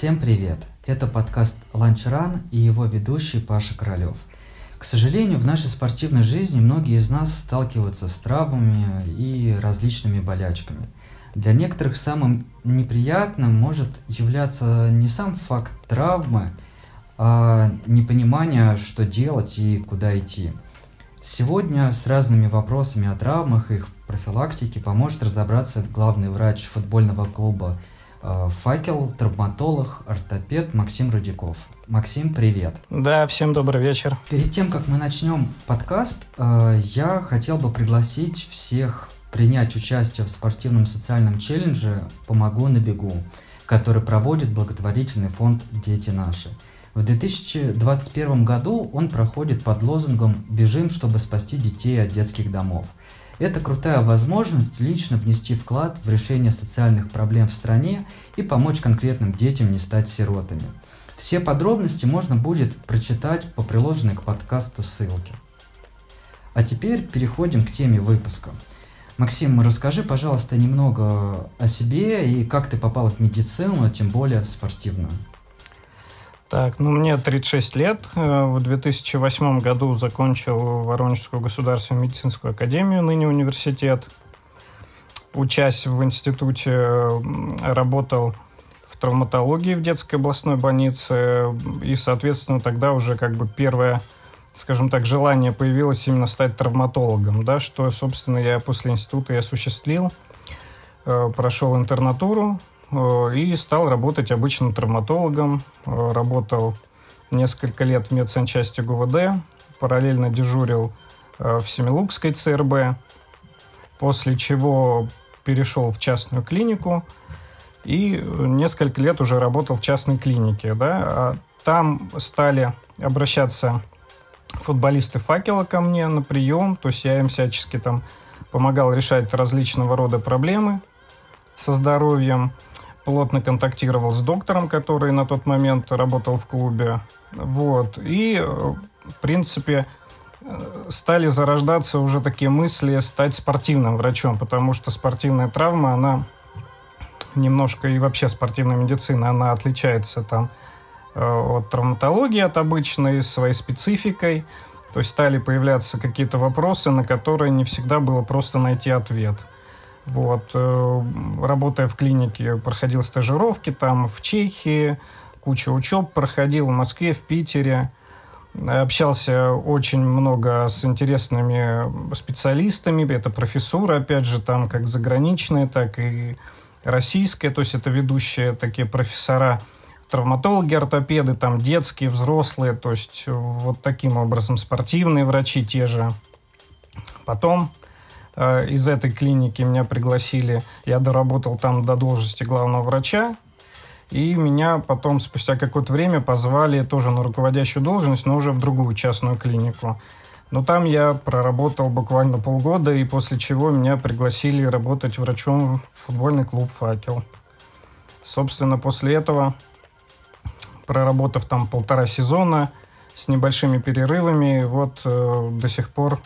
Всем привет! Это подкаст Lunch Run и его ведущий Паша Королев. К сожалению, в нашей спортивной жизни многие из нас сталкиваются с травмами и различными болячками. Для некоторых самым неприятным может являться не сам факт травмы, а непонимание, что делать и куда идти. Сегодня с разными вопросами о травмах и их профилактике поможет разобраться главный врач футбольного клуба факел, травматолог, ортопед Максим Рудяков. Максим, привет. Да, всем добрый вечер. Перед тем, как мы начнем подкаст, э, я хотел бы пригласить всех принять участие в спортивном социальном челлендже «Помогу на бегу», который проводит благотворительный фонд «Дети наши». В 2021 году он проходит под лозунгом «Бежим, чтобы спасти детей от детских домов». Это крутая возможность лично внести вклад в решение социальных проблем в стране и помочь конкретным детям не стать сиротами. Все подробности можно будет прочитать по приложенной к подкасту ссылке. А теперь переходим к теме выпуска. Максим, расскажи, пожалуйста, немного о себе и как ты попал в медицину, а тем более спортивную. Так, ну мне 36 лет. Э, в 2008 году закончил Воронежскую государственную медицинскую академию, ныне университет. Учась в институте, работал в травматологии в детской областной больнице. И, соответственно, тогда уже как бы первое, скажем так, желание появилось именно стать травматологом, да, что, собственно, я после института и осуществил. Э, прошел интернатуру, и стал работать обычным травматологом. Э, работал несколько лет в медсанчасти ГУВД, параллельно дежурил э, в Семилукской ЦРБ, после чего перешел в частную клинику и несколько лет уже работал в частной клинике. Да? А там стали обращаться футболисты факела ко мне на прием, то есть я им всячески там помогал решать различного рода проблемы со здоровьем плотно контактировал с доктором, который на тот момент работал в клубе. Вот. И, э, в принципе, э, стали зарождаться уже такие мысли стать спортивным врачом, потому что спортивная травма, она немножко и вообще спортивная медицина, она отличается там э, от травматологии, от обычной, своей спецификой. То есть стали появляться какие-то вопросы, на которые не всегда было просто найти ответ. Вот. Э, работая в клинике, проходил стажировки там в Чехии, куча учеб проходил в Москве, в Питере. Общался очень много с интересными специалистами. Это профессура, опять же, там как заграничные, так и российские. То есть это ведущие такие профессора, травматологи, ортопеды, там детские, взрослые. То есть вот таким образом спортивные врачи те же. Потом из этой клиники меня пригласили, я доработал там до должности главного врача, и меня потом, спустя какое-то время, позвали тоже на руководящую должность, но уже в другую частную клинику. Но там я проработал буквально полгода, и после чего меня пригласили работать врачом в футбольный клуб «Факел». Собственно, после этого, проработав там полтора сезона с небольшими перерывами, вот э, до сих пор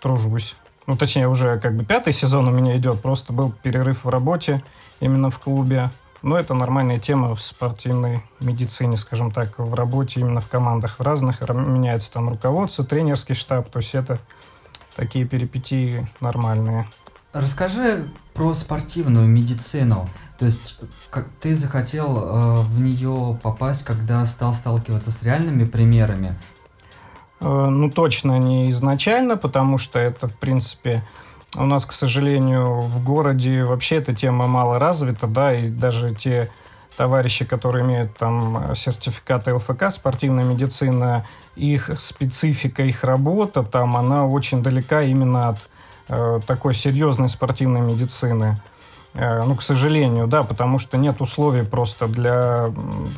тружусь ну, точнее, уже как бы пятый сезон у меня идет, просто был перерыв в работе именно в клубе. Но это нормальная тема в спортивной медицине, скажем так, в работе именно в командах в разных. Меняется там руководство, тренерский штаб, то есть это такие перипетии нормальные. Расскажи про спортивную медицину. То есть, как ты захотел э, в нее попасть, когда стал сталкиваться с реальными примерами, ну, точно не изначально, потому что это, в принципе, у нас, к сожалению, в городе вообще эта тема мало развита, да, и даже те товарищи, которые имеют там сертификаты ЛФК, спортивная медицина, их специфика, их работа там, она очень далека именно от э, такой серьезной спортивной медицины. Э, ну, к сожалению, да, потому что нет условий просто для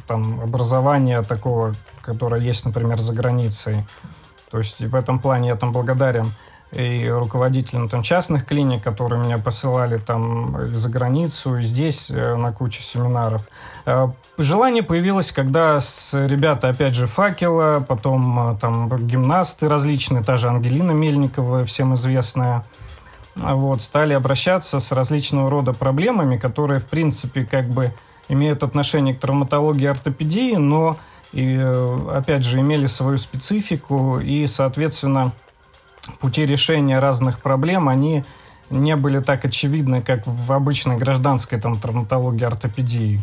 там, образования такого, которое есть, например, за границей. То есть в этом плане я там благодарен и руководителям там частных клиник, которые меня посылали там за границу, и здесь э, на кучу семинаров. Э, желание появилось, когда с ребята, опять же, Факела, потом там гимнасты различные, та же Ангелина Мельникова, всем известная, вот, стали обращаться с различного рода проблемами, которые, в принципе, как бы имеют отношение к травматологии и ортопедии, но и, опять же, имели свою специфику, и, соответственно, пути решения разных проблем, они не были так очевидны, как в обычной гражданской там, травматологии, ортопедии.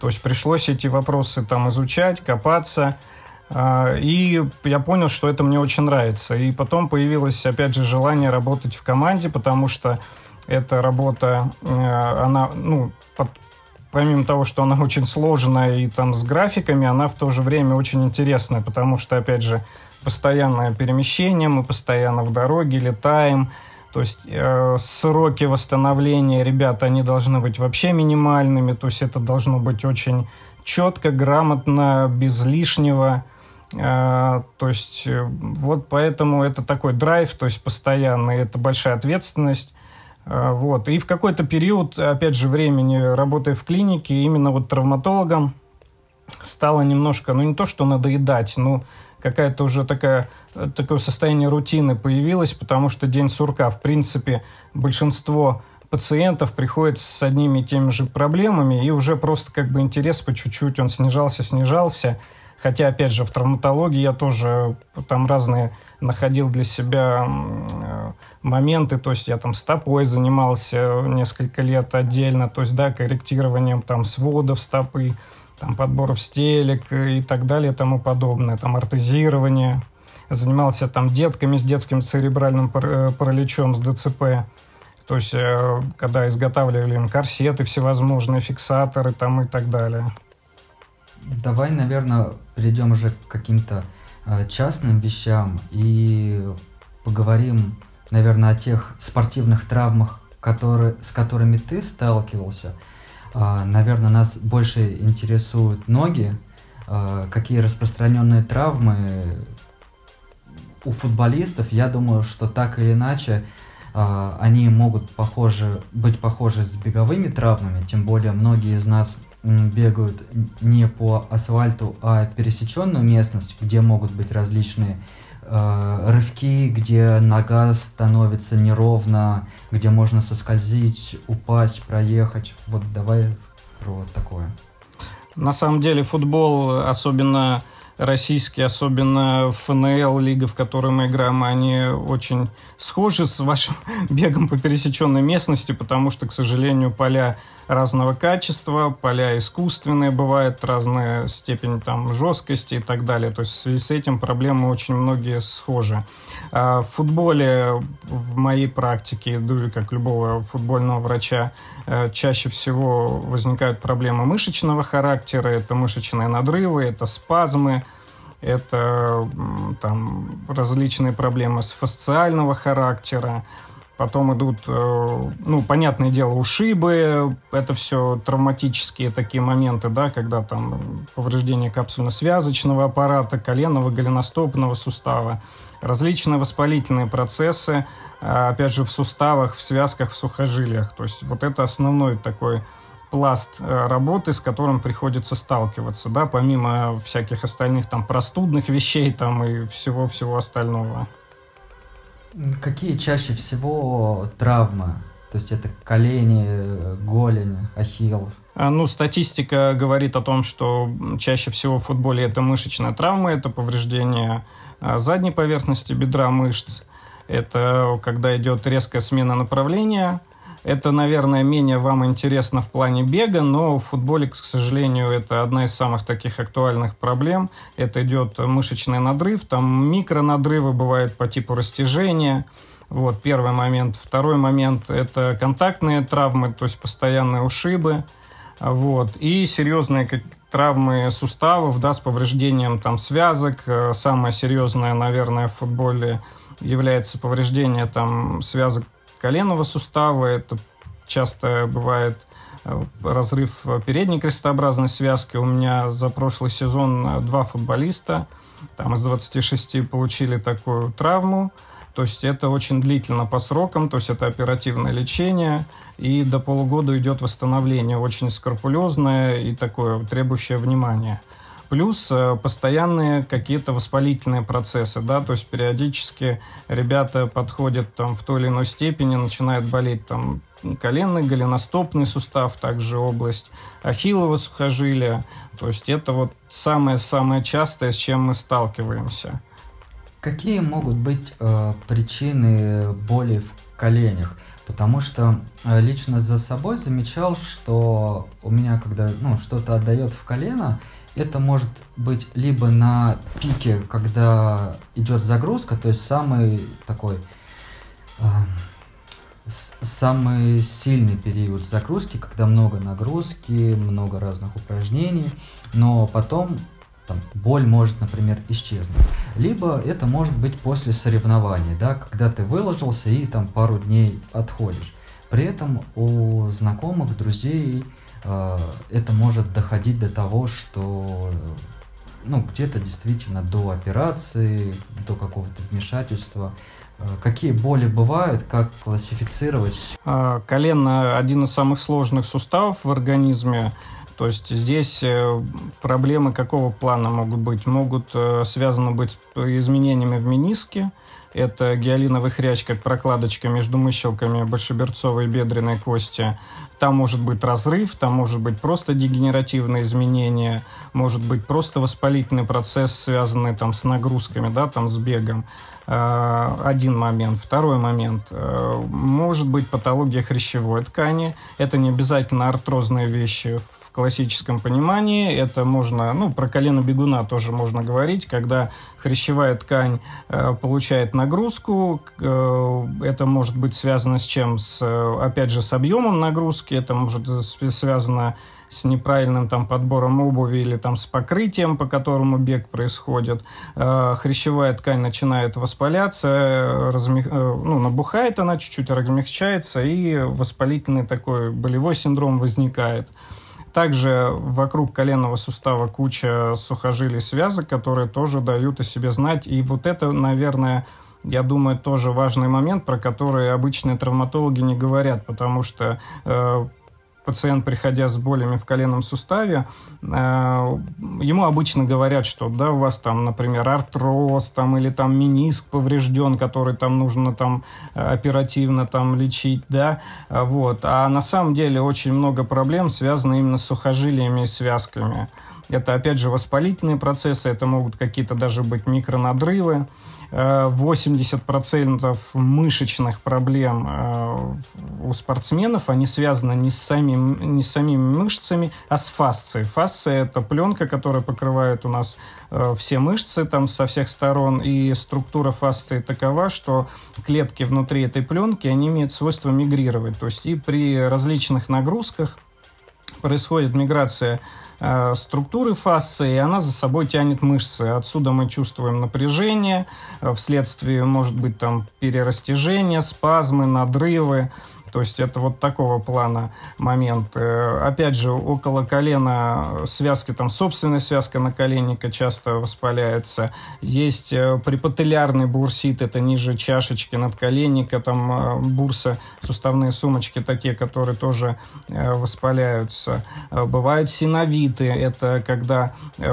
То есть пришлось эти вопросы там изучать, копаться. Э, и я понял, что это мне очень нравится. И потом появилось, опять же, желание работать в команде, потому что эта работа, э, она, ну, под, помимо того, что она очень сложная и там с графиками, она в то же время очень интересная, потому что, опять же, постоянное перемещение, мы постоянно в дороге летаем, то есть э, сроки восстановления, ребята, они должны быть вообще минимальными, то есть это должно быть очень четко, грамотно, без лишнего. Э, то есть э, вот поэтому это такой драйв, то есть постоянный, это большая ответственность. Э, вот. И в какой-то период, опять же, времени, работая в клинике, именно вот травматологом, стало немножко, ну не то, что надоедать, но какая-то уже такая, такое состояние рутины появилось, потому что день сурка, в принципе, большинство пациентов приходит с одними и теми же проблемами, и уже просто как бы интерес по чуть-чуть, он снижался, снижался. Хотя, опять же, в травматологии я тоже там разные находил для себя моменты, то есть я там стопой занимался несколько лет отдельно, то есть, да, корректированием там сводов стопы, там подборов стелек и так далее и тому подобное, там артезирование. Занимался там детками с детским церебральным э, параличом, с ДЦП. То есть, э, когда изготавливали им корсеты всевозможные, фиксаторы там и так далее. Давай, наверное, перейдем уже к каким-то э, частным вещам и поговорим, наверное, о тех спортивных травмах, которые, с которыми ты сталкивался – а, наверное, нас больше интересуют ноги, а, какие распространенные травмы у футболистов. Я думаю, что так или иначе а, они могут похожи, быть похожи с беговыми травмами, тем более многие из нас бегают не по асфальту, а пересеченную местность, где могут быть различные э, рывки, где нога становится неровно, где можно соскользить, упасть, проехать. Вот давай про вот такое. На самом деле футбол, особенно российские, особенно ФНЛ, лига, в которой мы играем, они очень схожи с вашим бегом по пересеченной местности, потому что, к сожалению, поля разного качества, поля искусственные, бывает разная степень там жесткости и так далее. То есть в связи с этим проблемы очень многие схожи. А в футболе в моей практике, как любого футбольного врача, э, чаще всего возникают проблемы мышечного характера. Это мышечные надрывы, это спазмы, это там различные проблемы с фасциального характера, потом идут, э, ну, понятное дело, ушибы, это все травматические такие моменты, да, когда там повреждение капсульно-связочного аппарата, коленного, голеностопного сустава, различные воспалительные процессы, э, опять же, в суставах, в связках, в сухожилиях. То есть вот это основной такой пласт э, работы, с которым приходится сталкиваться, да, помимо всяких остальных там простудных вещей там и всего-всего остального. Какие чаще всего травмы? То есть это колени, голень, ахилл? А, ну, статистика говорит о том, что чаще всего в футболе это мышечная травма, это повреждение а, задней поверхности бедра мышц, это когда идет резкая смена направления – это, наверное, менее вам интересно в плане бега, но в футболе, к сожалению, это одна из самых таких актуальных проблем. Это идет мышечный надрыв, там микронадрывы бывают по типу растяжения. Вот, первый момент. Второй момент – это контактные травмы, то есть постоянные ушибы. Вот, и серьезные травмы суставов, да, с повреждением там связок. Самое серьезное, наверное, в футболе является повреждение там связок коленного сустава, это часто бывает э, разрыв передней крестообразной связки. У меня за прошлый сезон э, два футболиста там из 26 получили такую травму. То есть это очень длительно по срокам, то есть это оперативное лечение, и до полугода идет восстановление, очень скрупулезное и такое требующее внимания. Плюс э, постоянные какие-то воспалительные процессы, да, то есть периодически ребята подходят там в той или иной степени, начинает болеть там коленный, голеностопный сустав, также область ахиллова сухожилия. То есть это вот самое-самое частое, с чем мы сталкиваемся. Какие могут быть э, причины боли в коленях? Потому что э, лично за собой замечал, что у меня, когда ну, что-то отдает в колено, это может быть либо на пике, когда идет загрузка, то есть самый такой э, самый сильный период загрузки, когда много нагрузки, много разных упражнений, но потом там, боль может, например, исчезнуть. Либо это может быть после соревнований, да, когда ты выложился и там пару дней отходишь. При этом у знакомых, друзей это может доходить до того, что ну, где-то действительно до операции, до какого-то вмешательства. Э, какие боли бывают, как классифицировать? А, колено один из самых сложных суставов в организме. То есть здесь э, проблемы какого плана могут быть? Могут э, связаны быть изменениями в мениске. Это гиалиновый хрящ, как прокладочка между мыщелками большеберцовой и бедренной кости. Там может быть разрыв, там может быть просто дегенеративные изменения, может быть просто воспалительный процесс, связанный там с нагрузками, да, там с бегом. Э, один момент. Второй момент. Может быть патология хрящевой ткани. Это не обязательно артрозные вещи в классическом понимании. Это можно, ну, про колено бегуна тоже можно говорить, когда хрящевая ткань э, получает нагрузку. Э, это может быть связано с чем? С, опять же, с объемом нагрузки. Это может связано с неправильным там подбором обуви или там с покрытием, по которому бег происходит. Э, хрящевая ткань начинает воспаляться, размех... Э, ну, набухает она чуть-чуть, размягчается, и воспалительный такой болевой синдром возникает. Также вокруг коленного сустава куча сухожилий связок, которые тоже дают о себе знать. И вот это, наверное, я думаю, тоже важный момент, про который обычные травматологи не говорят, потому что э, пациент, приходя с болями в коленном суставе, э, ему обычно говорят, что да, у вас там, например, артроз там, или там миниск поврежден, который там нужно там оперативно там лечить, да, вот. А на самом деле очень много проблем связано именно с сухожилиями и связками. Это, опять же, воспалительные процессы, это могут какие-то даже быть микронадрывы. 80% мышечных проблем э, у спортсменов, они связаны не с, самим, не с самими мышцами, а с фасцией. Фасция – это пленка, которая покрывает у нас э, все мышцы там со всех сторон, и структура фасции такова, что клетки внутри этой пленки, они имеют свойство мигрировать. То есть и при различных нагрузках происходит миграция Э, структуры фасции, и она за собой тянет мышцы. Отсюда мы чувствуем напряжение, э, вследствие, может быть, там перерастяжения, спазмы, надрывы. То есть это вот такого плана момент. Э, опять же, около колена связки, там собственная связка наколенника часто воспаляется. Есть э, припателлярный бурсит, это ниже чашечки надколенника, там э, бурса, суставные сумочки такие, которые тоже воспаляются. Бывают синовиты, это когда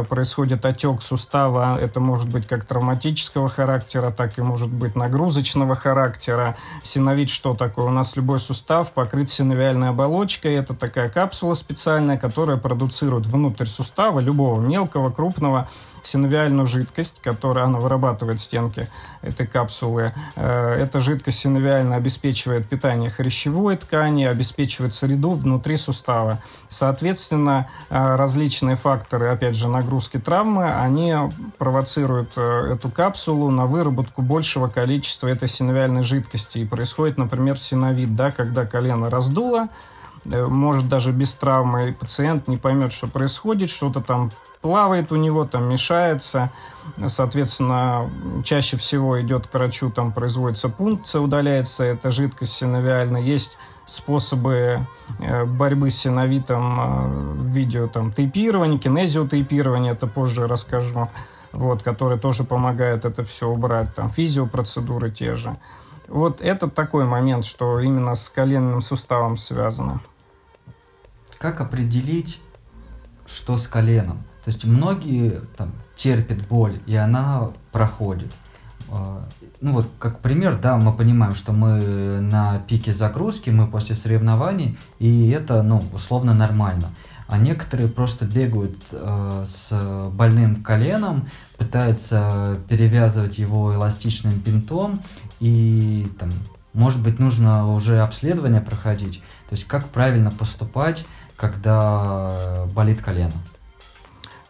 происходит отек сустава, это может быть как травматического характера, так и может быть нагрузочного характера. Синовит что такое? У нас любой сустав покрыт синовиальной оболочкой. Это такая капсула специальная, которая продуцирует внутрь сустава любого мелкого, крупного синовиальную жидкость, которую она вырабатывает в стенке этой капсулы. Э, эта жидкость синовиально обеспечивает питание хрящевой ткани, обеспечивает среду внутри сустава. Соответственно, э, различные факторы, опять же, нагрузки травмы, они провоцируют э, эту капсулу на выработку большего количества этой синовиальной жидкости. И происходит, например, синовид, да, когда колено раздуло, может даже без травмы пациент не поймет, что происходит, что-то там плавает у него, там мешается. Соответственно, чаще всего идет к врачу, там производится пункция, удаляется эта жидкость синовиальная. Есть способы э, борьбы с синовитом э, в видео там тейпирования, кинезиотейпирования, это позже расскажу, вот, которые тоже помогают это все убрать, там физиопроцедуры те же. Вот это такой момент, что именно с коленным суставом связано. Как определить, что с коленом? То есть многие там терпят боль, и она проходит. э, ну вот как пример, да, мы понимаем, что мы на пике загрузки, мы после соревнований, и это, ну, условно нормально. А некоторые просто бегают э, с больным коленом, пытаются перевязывать его эластичным бинтом, и там, может быть, нужно уже обследование проходить. То есть как правильно поступать, когда болит колено.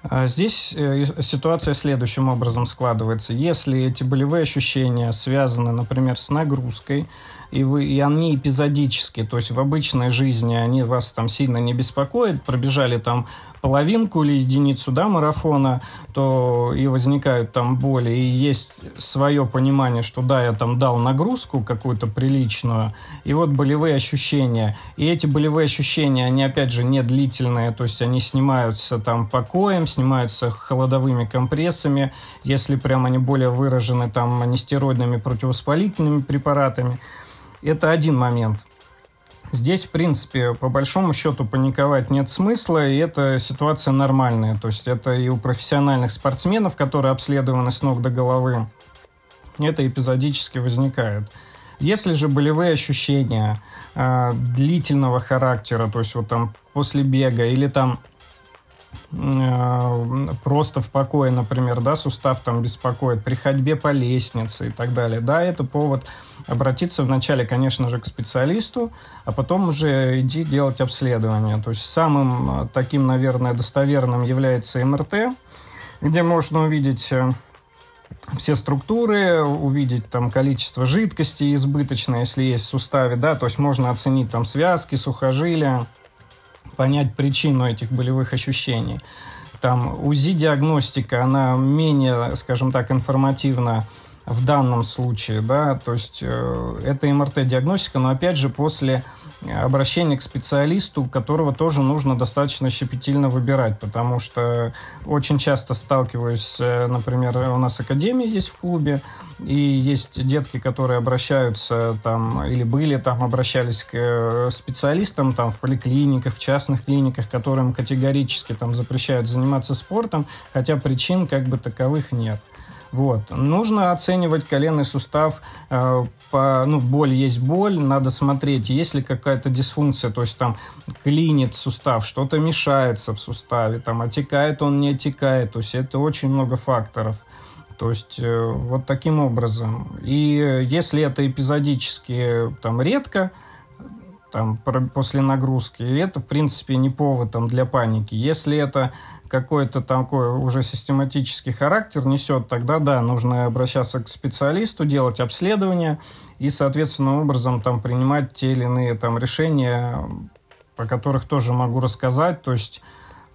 А здесь э, ситуация следующим образом складывается. Если эти болевые ощущения связаны, например, с нагрузкой, и, вы, и они эпизодические, то есть в обычной жизни они вас там сильно не беспокоят, пробежали там половинку или единицу да, марафона, то и возникают там боли, и есть свое понимание, что да, я там дал нагрузку какую-то приличную, и вот болевые ощущения. И эти болевые ощущения, они опять же не длительные, то есть они снимаются там покоем, снимаются холодовыми компрессами, если прям они более выражены там нестероидными противовоспалительными препаратами. Это один момент. Здесь, в принципе, по большому счету паниковать нет смысла, и это ситуация нормальная. То есть это и у профессиональных спортсменов, которые обследованы с ног до головы, это эпизодически возникает. Если же болевые ощущения э, длительного характера, то есть вот там после бега или там Э, просто в покое, например, да, сустав там беспокоит, при ходьбе по лестнице и так далее, да, это повод обратиться вначале, конечно же, к специалисту, а потом уже иди делать обследование. То есть самым э, таким, наверное, достоверным является МРТ, где можно увидеть э, все структуры, увидеть там количество жидкости избыточное, если есть в суставе, да, то есть можно оценить там связки, сухожилия, понять причину этих болевых ощущений. Там УЗИ-диагностика, она менее, скажем так, информативна в данном случае, да, то есть э, это МРТ-диагностика, но опять же после обращение к специалисту, которого тоже нужно достаточно щепетильно выбирать, потому что очень часто сталкиваюсь, э, например, у нас академия есть в клубе, и есть детки, которые обращаются там, или были там, обращались к э, специалистам там в поликлиниках, в частных клиниках, которым категорически там запрещают заниматься спортом, хотя причин как бы таковых нет. Вот. Нужно оценивать коленный сустав. Э, по, ну, боль есть боль, надо смотреть, есть ли какая-то дисфункция, то есть там клинит сустав, что-то мешается в суставе, там отекает он, не отекает, то есть это очень много факторов. То есть э, вот таким образом. И если это эпизодически там редко, там, после нагрузки, это, в принципе, не повод там, для паники. Если это какой-то такой уже систематический характер несет, тогда да, нужно обращаться к специалисту, делать обследование и, соответственно, образом там принимать те или иные там решения, по которых тоже могу рассказать. То есть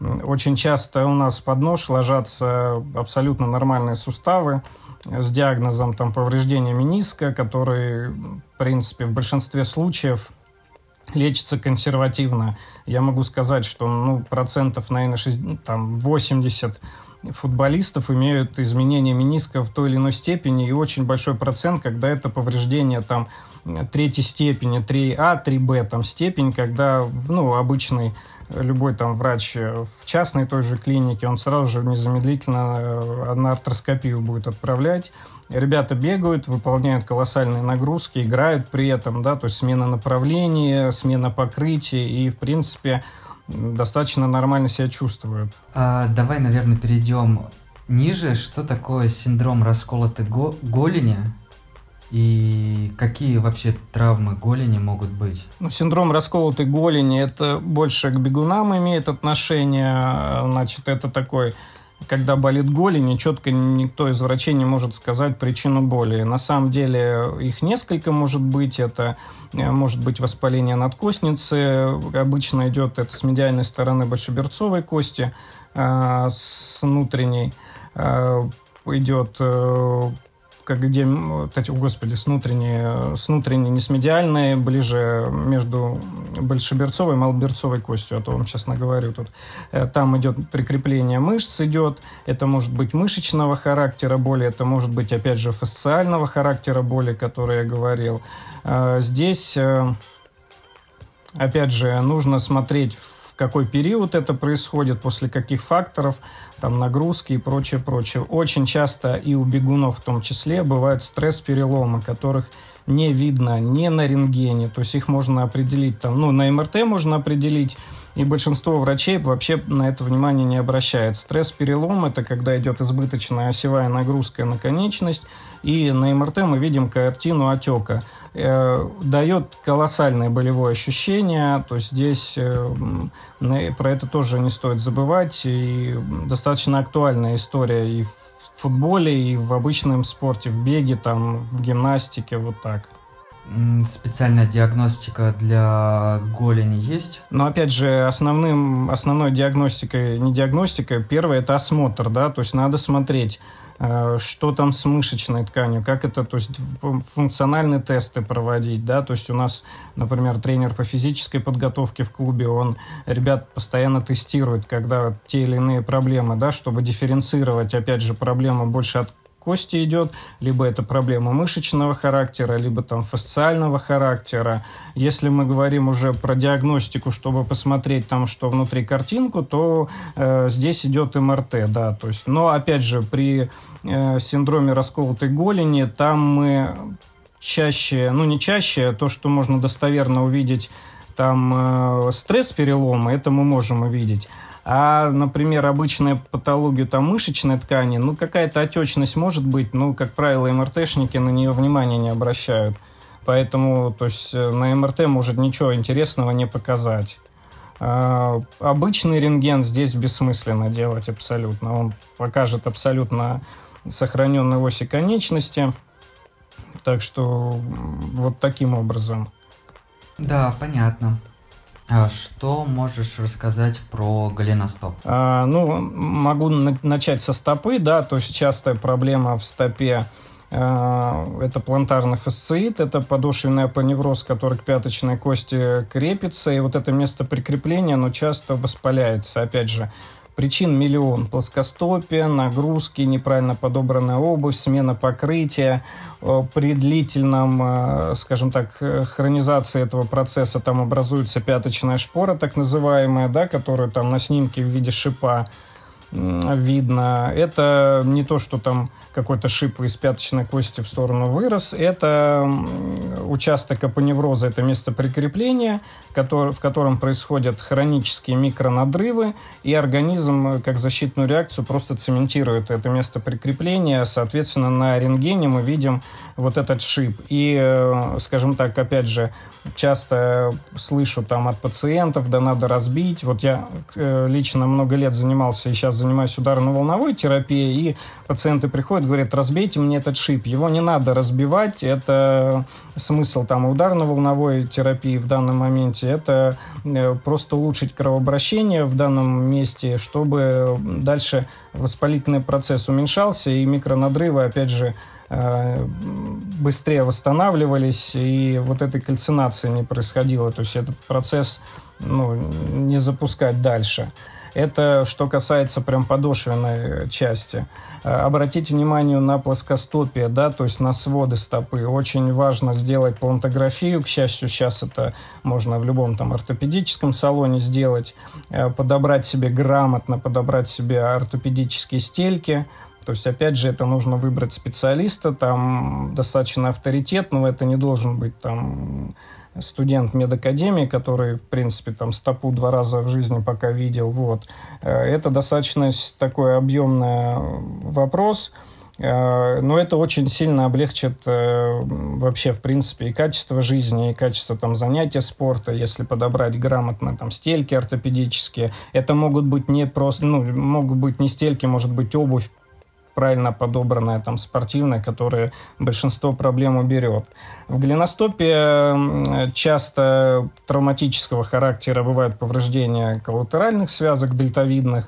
очень часто у нас под нож ложатся абсолютно нормальные суставы с диагнозом там повреждения мениска, который, в принципе, в большинстве случаев лечится консервативно. Я могу сказать, что ну, процентов, наверное, 6, ну, там, 80 футболистов имеют изменения мениска в той или иной степени, и очень большой процент, когда это повреждение там третьей степени, 3А, 3Б там степень, когда ну, обычный любой там врач в частной той же клинике, он сразу же незамедлительно э, на артроскопию будет отправлять. Ребята бегают, выполняют колоссальные нагрузки, играют при этом, да, то есть смена направления, смена покрытия, и, в принципе, достаточно нормально себя чувствуют. А, давай, наверное, перейдем ниже. Что такое синдром расколотой го- голени? И какие вообще травмы голени могут быть? Ну, синдром расколотой голени это больше к бегунам имеет отношение. Значит, это такой когда болит голень, и четко никто из врачей не может сказать причину боли. На самом деле их несколько может быть. Это э, может быть воспаление надкостницы. Обычно идет это с медиальной стороны большеберцовой кости, э, с внутренней э, идет как где, кстати, о господи, с внутренней, с внутренней, не с медиальной, ближе между большеберцовой и малоберцовой костью, а то вам сейчас наговорю тут. Э, там идет прикрепление мышц, идет, это может быть мышечного характера боли, это может быть, опять же, фасциального характера боли, который я говорил. Э, здесь, э, опять же, нужно смотреть в в какой период это происходит, после каких факторов, там нагрузки и прочее, прочее. Очень часто и у бегунов в том числе бывают стресс-переломы, которых не видно ни на рентгене, то есть их можно определить там, ну, на МРТ можно определить, и большинство врачей вообще на это внимание не обращает. Стресс-перелом – это когда идет избыточная осевая нагрузка на конечность, и на МРТ мы видим картину отека. Э, дает колоссальное болевое ощущение, то есть здесь э, про это тоже не стоит забывать, и достаточно актуальная история и в футболе, и в обычном спорте, в беге, там, в гимнастике, вот так. Специальная диагностика для голени есть? Но опять же, основным, основной диагностикой, не диагностика, первое это осмотр, да, то есть надо смотреть, что там с мышечной тканью, как это, то есть функциональные тесты проводить, да, то есть у нас, например, тренер по физической подготовке в клубе, он ребят постоянно тестирует, когда те или иные проблемы, да, чтобы дифференцировать, опять же, проблемы больше от кости идет, либо это проблема мышечного характера, либо там фасциального характера. Если мы говорим уже про диагностику, чтобы посмотреть там, что внутри картинку, то э, здесь идет МРТ, да, то есть, но опять же при э, синдроме расколотой голени там мы чаще, ну не чаще, то, что можно достоверно увидеть там э, стресс перелома, это мы можем увидеть. А, например, обычная патология там мышечной ткани, ну, какая-то отечность может быть, ну, как правило, МРТшники на нее внимания не обращают. Поэтому, то есть, э, на МРТ может ничего интересного не показать. А, обычный рентген здесь бессмысленно делать абсолютно. Он покажет абсолютно сохраненные оси конечности. Так что вот таким образом. Да, понятно. А что можешь рассказать про голеностоп? А, ну, могу на- начать со стопы, да, то есть частая проблема в стопе а, это плантарный фасциит, это подошвенный апоневроз, который к пяточной кости крепится, и вот это место прикрепления, оно часто воспаляется. Опять же, Причин миллион. Плоскостопие, нагрузки, неправильно подобранная обувь, смена покрытия. Э, при длительном, э, скажем так, хронизации этого процесса там образуется пяточная шпора, так называемая, да, которая там на снимке в виде шипа видно. Это не то, что там какой-то шип из пяточной кости в сторону вырос. Это участок апоневроза, это место прикрепления, в котором происходят хронические микронадрывы, и организм, э, как защитную реакцию, просто цементирует это место прикрепления. Соответственно, на рентгене мы видим вот этот шип. И, э, скажем так, опять же, часто слышу там от пациентов, да надо разбить. Вот я э, лично много лет занимался и сейчас занимаюсь ударно-волновой терапией, и пациенты приходят, говорят, разбейте мне этот шип. Его не надо разбивать, это смысл там ударно-волновой терапии в данном моменте, это э, просто улучшить кровообращение в данном месте, чтобы дальше воспалительный процесс уменьшался, и микронадрывы, опять же, э, быстрее восстанавливались, и вот этой кальцинации не происходило. То есть этот процесс ну, не запускать дальше. Это что касается прям подошвенной части. Э, обратите внимание на плоскостопие, да, то есть на своды стопы. Очень важно сделать плантографию. К счастью, сейчас это можно в любом там ортопедическом салоне сделать. Э, подобрать себе грамотно, подобрать себе ортопедические стельки. То есть, опять же, это нужно выбрать специалиста, там достаточно авторитетного, это не должен быть там студент медакадемии, который, в принципе, там стопу два раза в жизни пока видел. Вот. Э, это достаточно такой объемный вопрос, э, но это очень сильно облегчит э, вообще, в принципе, и качество жизни, и качество там занятия спорта, если подобрать грамотно там стельки ортопедические. Это могут быть не просто, ну, могут быть не стельки, может быть обувь правильно подобранная, там, спортивная, которая большинство проблем уберет. В голеностопе часто травматического характера бывают повреждения коллатеральных связок дельтовидных,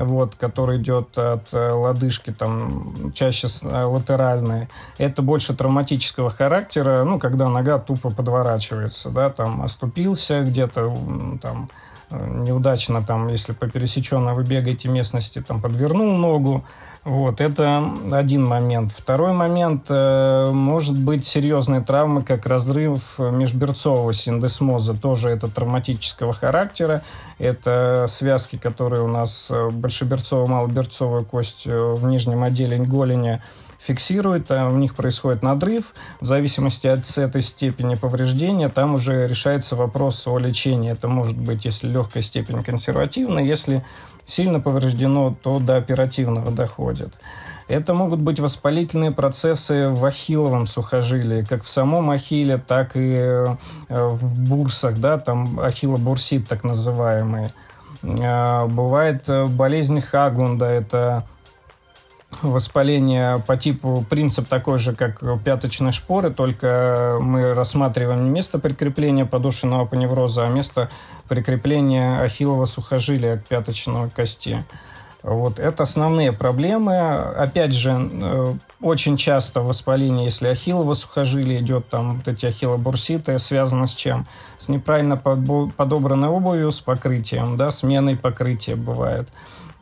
вот, который идет от э, лодыжки, там, чаще э, латеральные. Это больше травматического характера, ну, когда нога тупо подворачивается, да, там, оступился где-то, там, неудачно, там, если по пересеченной вы бегаете местности, там, подвернул ногу, Вот, это один момент. Второй момент, э, может быть серьезные травмы, как разрыв межберцового синдесмоза, тоже это травматического характера. Это связки, которые у нас э, большеберцовая, малоберцовая кость э, в нижнем отделе голени фиксирует, а у них происходит надрыв. В зависимости от этой степени повреждения, там уже решается вопрос о лечении. Это может быть, если легкая степень консервативная, если сильно повреждено, то до оперативного доходит. Это могут быть воспалительные процессы в ахилловом сухожилии, как в самом ахилле, так и э, в бурсах, да, там ахиллобурсит так называемый. Э, бывает э, болезнь Хаглунда, это воспаление по типу принцип такой же, как пяточной шпоры, только мы рассматриваем не место прикрепления подушенного поневроза, а место прикрепления ахиллового сухожилия к пяточной кости. Вот это основные проблемы. Опять же, э, очень часто воспаление, если ахиллово сухожилие идет, там вот эти ахиллобурситы, связано с чем? С неправильно подобранной обувью, с покрытием, да, сменой покрытия бывает.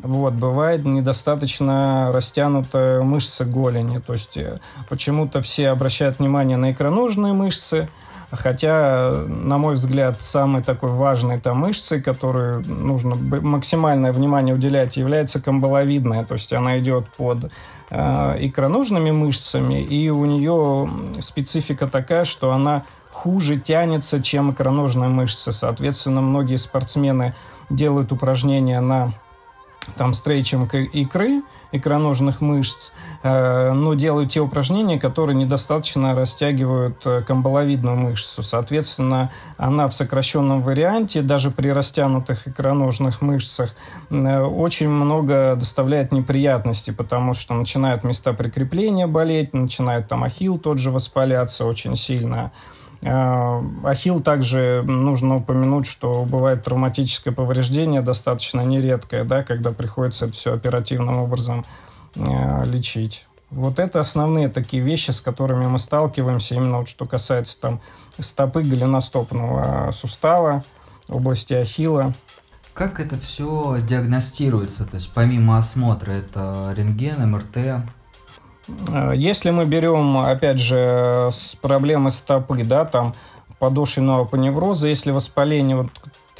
Вот, бывает недостаточно растянутая мышца голени. То есть э, почему-то все обращают внимание на икроножные мышцы, хотя, на мой взгляд, самой такой важной там мышцей, которой нужно максимальное внимание уделять, является камбаловидная. То есть она идет под э, икроножными мышцами, и у нее специфика такая, что она хуже тянется, чем икроножная мышца. Соответственно, многие спортсмены делают упражнения на там стрейчинг икры, икроножных мышц, э, но делают те упражнения, которые недостаточно растягивают э, камбаловидную мышцу. Соответственно, она в сокращенном варианте, даже при растянутых икроножных мышцах, э, очень много доставляет неприятностей, потому что начинают места прикрепления болеть, начинает там ахилл тот же воспаляться очень сильно. А, ахилл также нужно упомянуть, что бывает травматическое повреждение достаточно нередкое, да, когда приходится это все оперативным образом э, лечить. Вот это основные такие вещи, с которыми мы сталкиваемся, именно вот что касается там стопы голеностопного сустава, области ахилла. Как это все диагностируется? То есть помимо осмотра это рентген, МРТ, Э, если мы берем, опять же, с проблемы стопы, да, там подошвенного поневроза, если воспаление, вот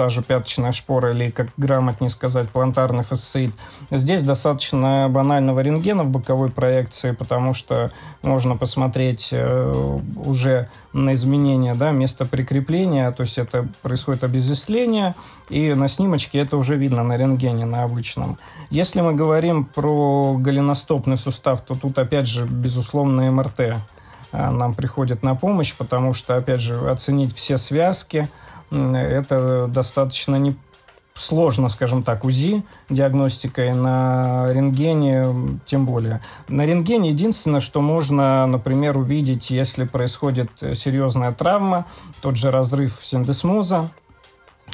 та же пяточная шпора или, как грамотнее сказать, плантарный фасциит. Здесь достаточно банального рентгена в боковой проекции, потому что можно посмотреть э, уже на изменения да, места прикрепления, то есть это происходит обезвестление, и на снимочке это уже видно на рентгене, на обычном. Если мы говорим про голеностопный сустав, то тут опять же, безусловно, МРТ э, нам приходит на помощь, потому что, опять же, оценить все связки – это достаточно не сложно, скажем так, УЗИ диагностикой, на рентгене тем более. На рентгене единственное, что можно, например, увидеть, если происходит серьезная травма, тот же разрыв синдесмоза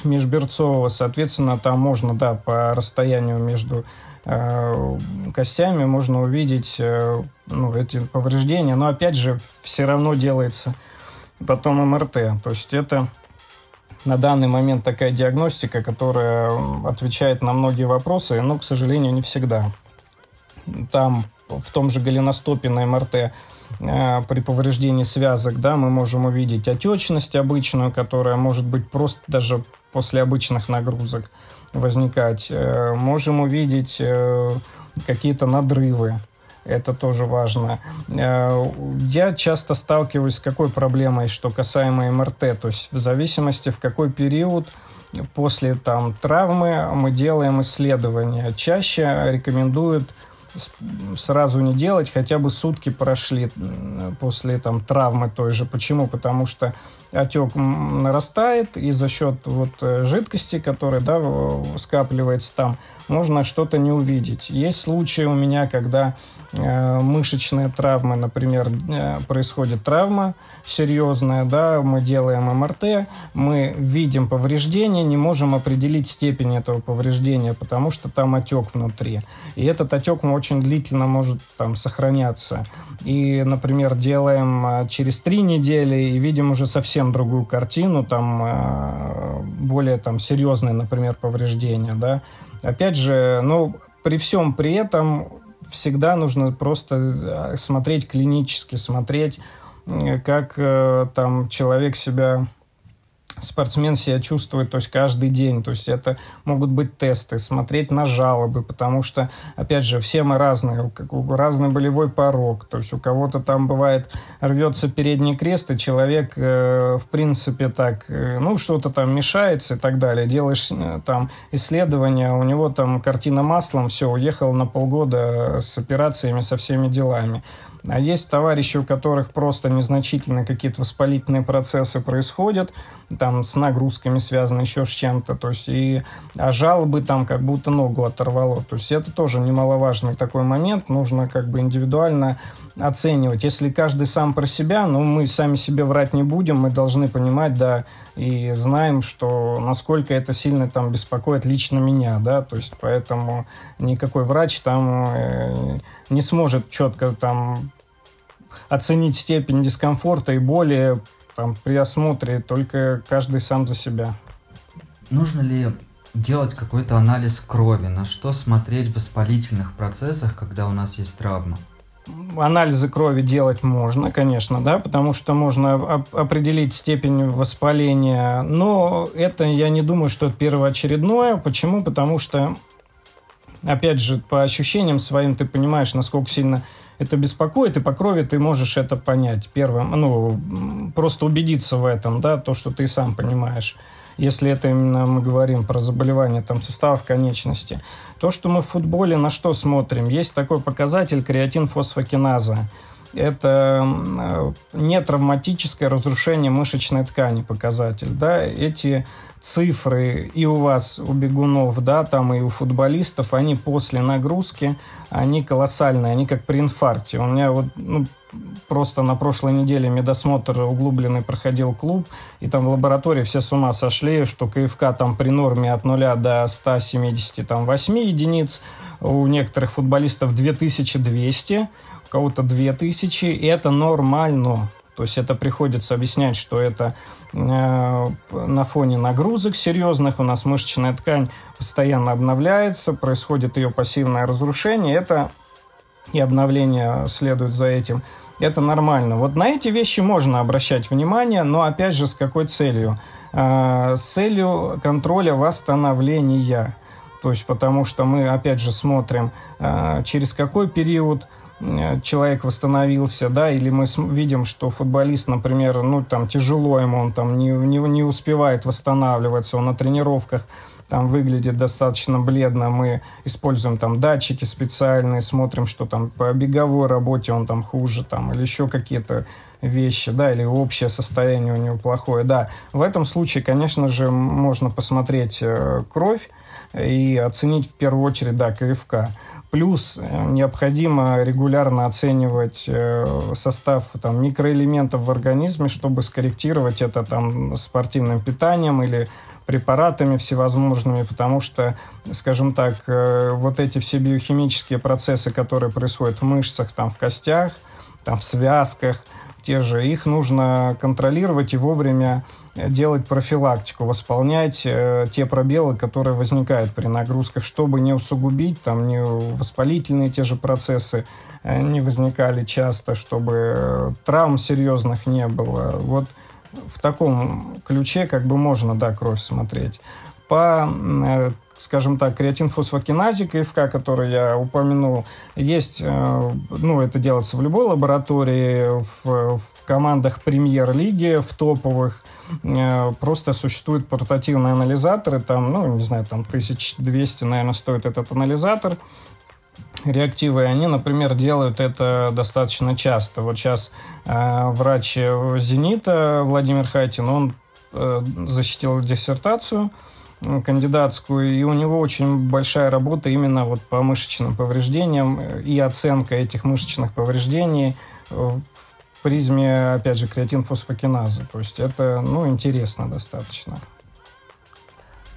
межберцового, соответственно, там можно, да, по расстоянию между э, костями можно увидеть э, ну, эти повреждения, но опять же все равно делается потом МРТ, то есть это на данный момент такая диагностика, которая отвечает на многие вопросы, но, к сожалению, не всегда. Там в том же голеностопе на МРТ э, при повреждении связок, да, мы можем увидеть отечность обычную, которая может быть просто даже после обычных нагрузок возникать. Э, можем увидеть э, какие-то надрывы это тоже важно. Э, я часто сталкиваюсь с какой проблемой, что касаемо МРТ, то есть в зависимости в какой период после там травмы мы делаем исследования. Чаще рекомендуют сразу не делать, хотя бы сутки прошли после там травмы той же. Почему? Потому что отек нарастает, и за счет вот э, жидкости, которая да, скапливается там, можно что-то не увидеть. Есть случаи у меня, когда мышечные травмы, например, э, происходит травма серьезная, да, мы делаем МРТ, мы видим повреждение, не можем определить степень этого повреждения, потому что там отек внутри. И этот отек очень длительно может там сохраняться. И, например, делаем э, через три недели и видим уже совсем другую картину, там э, более там серьезные, например, повреждения, да. Опять же, ну, при всем при этом всегда нужно просто смотреть клинически, смотреть, как там человек себя спортсмен себя чувствует, то есть каждый день, то есть это могут быть тесты, смотреть на жалобы, потому что, опять же, все мы разные, разный болевой порог, то есть у кого-то там бывает рвется передний крест, и человек, э, в принципе, так, э, ну, что-то там мешается и так далее, делаешь э, там исследования, у него там картина маслом, все, уехал на полгода с операциями, со всеми делами. А есть товарищи, у которых просто незначительные какие-то воспалительные процессы происходят, там с нагрузками связаны, еще с чем-то, то есть и а жалобы там как будто ногу оторвало. То есть это тоже немаловажный такой момент, нужно как бы индивидуально оценивать. Если каждый сам про себя, ну мы сами себе врать не будем, мы должны понимать, да, и знаем, что насколько это сильно там беспокоит лично меня, да, то есть поэтому никакой врач там э, не сможет четко там оценить степень дискомфорта и боли там, при осмотре, только каждый сам за себя. Нужно ли делать какой-то анализ крови? На что смотреть в воспалительных процессах, когда у нас есть травма? Анализы крови делать можно, конечно, да, потому что можно определить степень воспаления, но это я не думаю, что это первоочередное. Почему? Потому что, опять же, по ощущениям своим ты понимаешь, насколько сильно это беспокоит, и по крови ты можешь это понять первым, ну, просто убедиться в этом, да, то, что ты сам понимаешь. Если это именно мы говорим про заболевания там суставов конечности. То, что мы в футболе на что смотрим, есть такой показатель креатин фосфокиназа это э, не травматическое разрушение мышечной ткани показатель. Да? Эти цифры и у вас, у бегунов, да, там и у футболистов, они после нагрузки, они колоссальные, они как при инфаркте. У меня вот ну, просто на прошлой неделе медосмотр углубленный проходил клуб, и там в лаборатории все с ума сошли, что КФК там при норме от 0 до 178 единиц, у некоторых футболистов 2200, у кого-то 2000, и это нормально. То есть это приходится объяснять, что это э, на фоне нагрузок серьезных у нас мышечная ткань постоянно обновляется, происходит ее пассивное разрушение. Это и обновление следует за этим. Это нормально. Вот на эти вещи можно обращать внимание, но опять же с какой целью? Э, с целью контроля восстановления. То есть потому что мы опять же смотрим, э, через какой период человек восстановился, да, или мы видим, что футболист, например, ну, там, тяжело ему, он там не, не, не успевает восстанавливаться, он на тренировках там выглядит достаточно бледно, мы используем там датчики специальные, смотрим, что там по беговой работе он там хуже, там, или еще какие-то вещи, да, или общее состояние у него плохое, да. В этом случае, конечно же, можно посмотреть э, кровь и оценить в первую очередь, да, КФК. Плюс э, необходимо регулярно оценивать э, состав там, микроэлементов в организме, чтобы скорректировать это там, спортивным питанием или препаратами всевозможными, потому что, скажем так, э, вот эти все биохимические процессы, которые происходят в мышцах, там, в костях, там, в связках, те же, их нужно контролировать и вовремя делать профилактику, восполнять э, те пробелы, которые возникают при нагрузках, чтобы не усугубить, там, не воспалительные те же процессы э, не возникали часто, чтобы э, травм серьезных не было. Вот в таком ключе как бы можно, да, кровь смотреть. По э, скажем так, креатин-фосфокиназе КФК, который я упомянул, есть, э, ну, это делается в любой лаборатории, в, в командах премьер-лиги, в топовых, э, просто существуют портативные анализаторы, там, ну, не знаю, там 1200, наверное, стоит этот анализатор, реактивы, они, например, делают это достаточно часто. Вот сейчас врач «Зенита» Владимир Хатин, он защитил диссертацию кандидатскую, и у него очень большая работа именно вот по мышечным повреждениям и оценка этих мышечных повреждений в призме, опять же, креатин-фосфокиназы. То есть это, ну, интересно достаточно.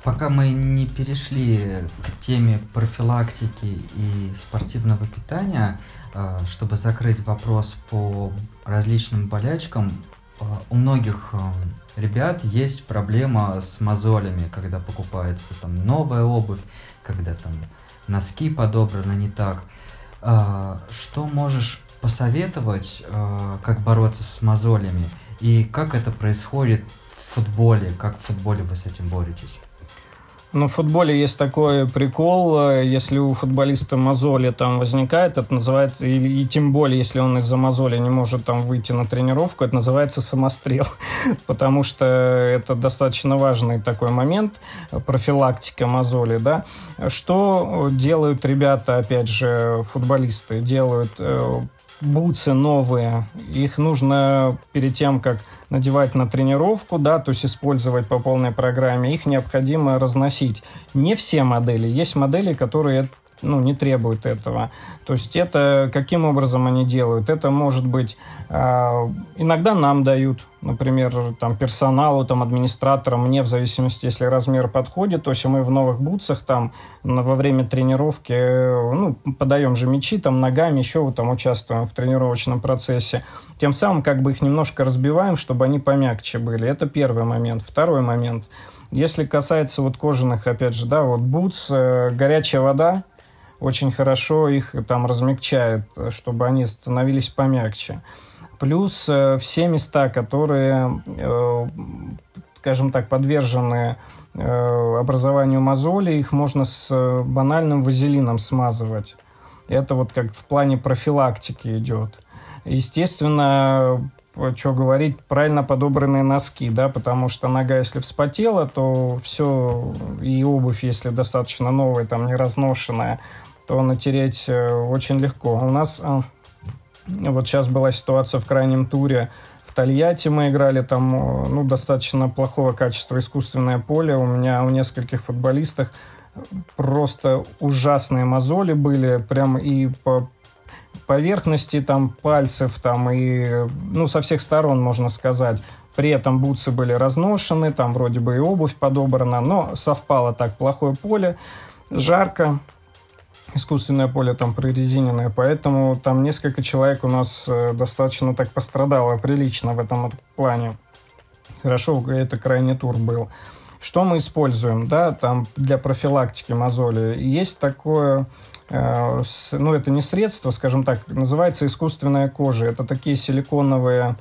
Пока мы не перешли к теме профилактики и спортивного питания, а, чтобы закрыть вопрос по различным болячкам, у многих ребят есть проблема с мозолями, когда покупается там новая обувь, когда там носки подобраны не так. А, что можешь посоветовать, а, как бороться с мозолями? И как это происходит в футболе? Как в футболе вы с этим боретесь? Ну, в футболе есть такой прикол, э, если у футболиста мозоли там возникает, это называется, и, и тем более, если он из-за мозоли не может там выйти на тренировку, это называется самострел, потому что это достаточно важный такой момент, профилактика мозоли, да. Что делают ребята, опять же, футболисты? Делают э, бутсы новые, их нужно перед тем, как надевать на тренировку, да, то есть использовать по полной программе, их необходимо разносить. Не все модели, есть модели, которые ну, не требуют этого. То есть это каким образом они делают? Это может быть э, иногда нам дают, например, там персоналу, там администраторам, мне в зависимости, если размер подходит, то есть мы в новых бутсах там во время тренировки, ну, подаем же мячи там ногами, еще там участвуем в тренировочном процессе. Тем самым как бы их немножко разбиваем, чтобы они помягче были. Это первый момент. Второй момент. Если касается вот кожаных, опять же, да, вот бутс, э, горячая вода, очень хорошо их там размягчает, чтобы они становились помягче. Плюс э, все места, которые, э, скажем так, подвержены э, образованию мозоли, их можно с банальным вазелином смазывать. Это вот как в плане профилактики идет. Естественно, что говорить, правильно подобранные носки, да, потому что нога, если вспотела, то все, и обувь, если достаточно новая, там, не разношенная, то натереть э, очень легко. У нас э, вот сейчас была ситуация в крайнем туре в Тольятти мы играли, там э, ну, достаточно плохого качества искусственное поле. У меня у нескольких футболистов просто ужасные мозоли были, прям и по поверхности там пальцев, там и ну со всех сторон можно сказать. При этом бутсы были разношены, там вроде бы и обувь подобрана, но совпало так плохое поле, жарко, искусственное поле там прорезиненное, поэтому там несколько человек у нас э, достаточно так пострадало прилично в этом плане. Хорошо, это крайний тур был. Что мы используем, да, там для профилактики мозоли? Есть такое, э, ну это не средство, скажем так, называется искусственная кожа. Это такие силиконовые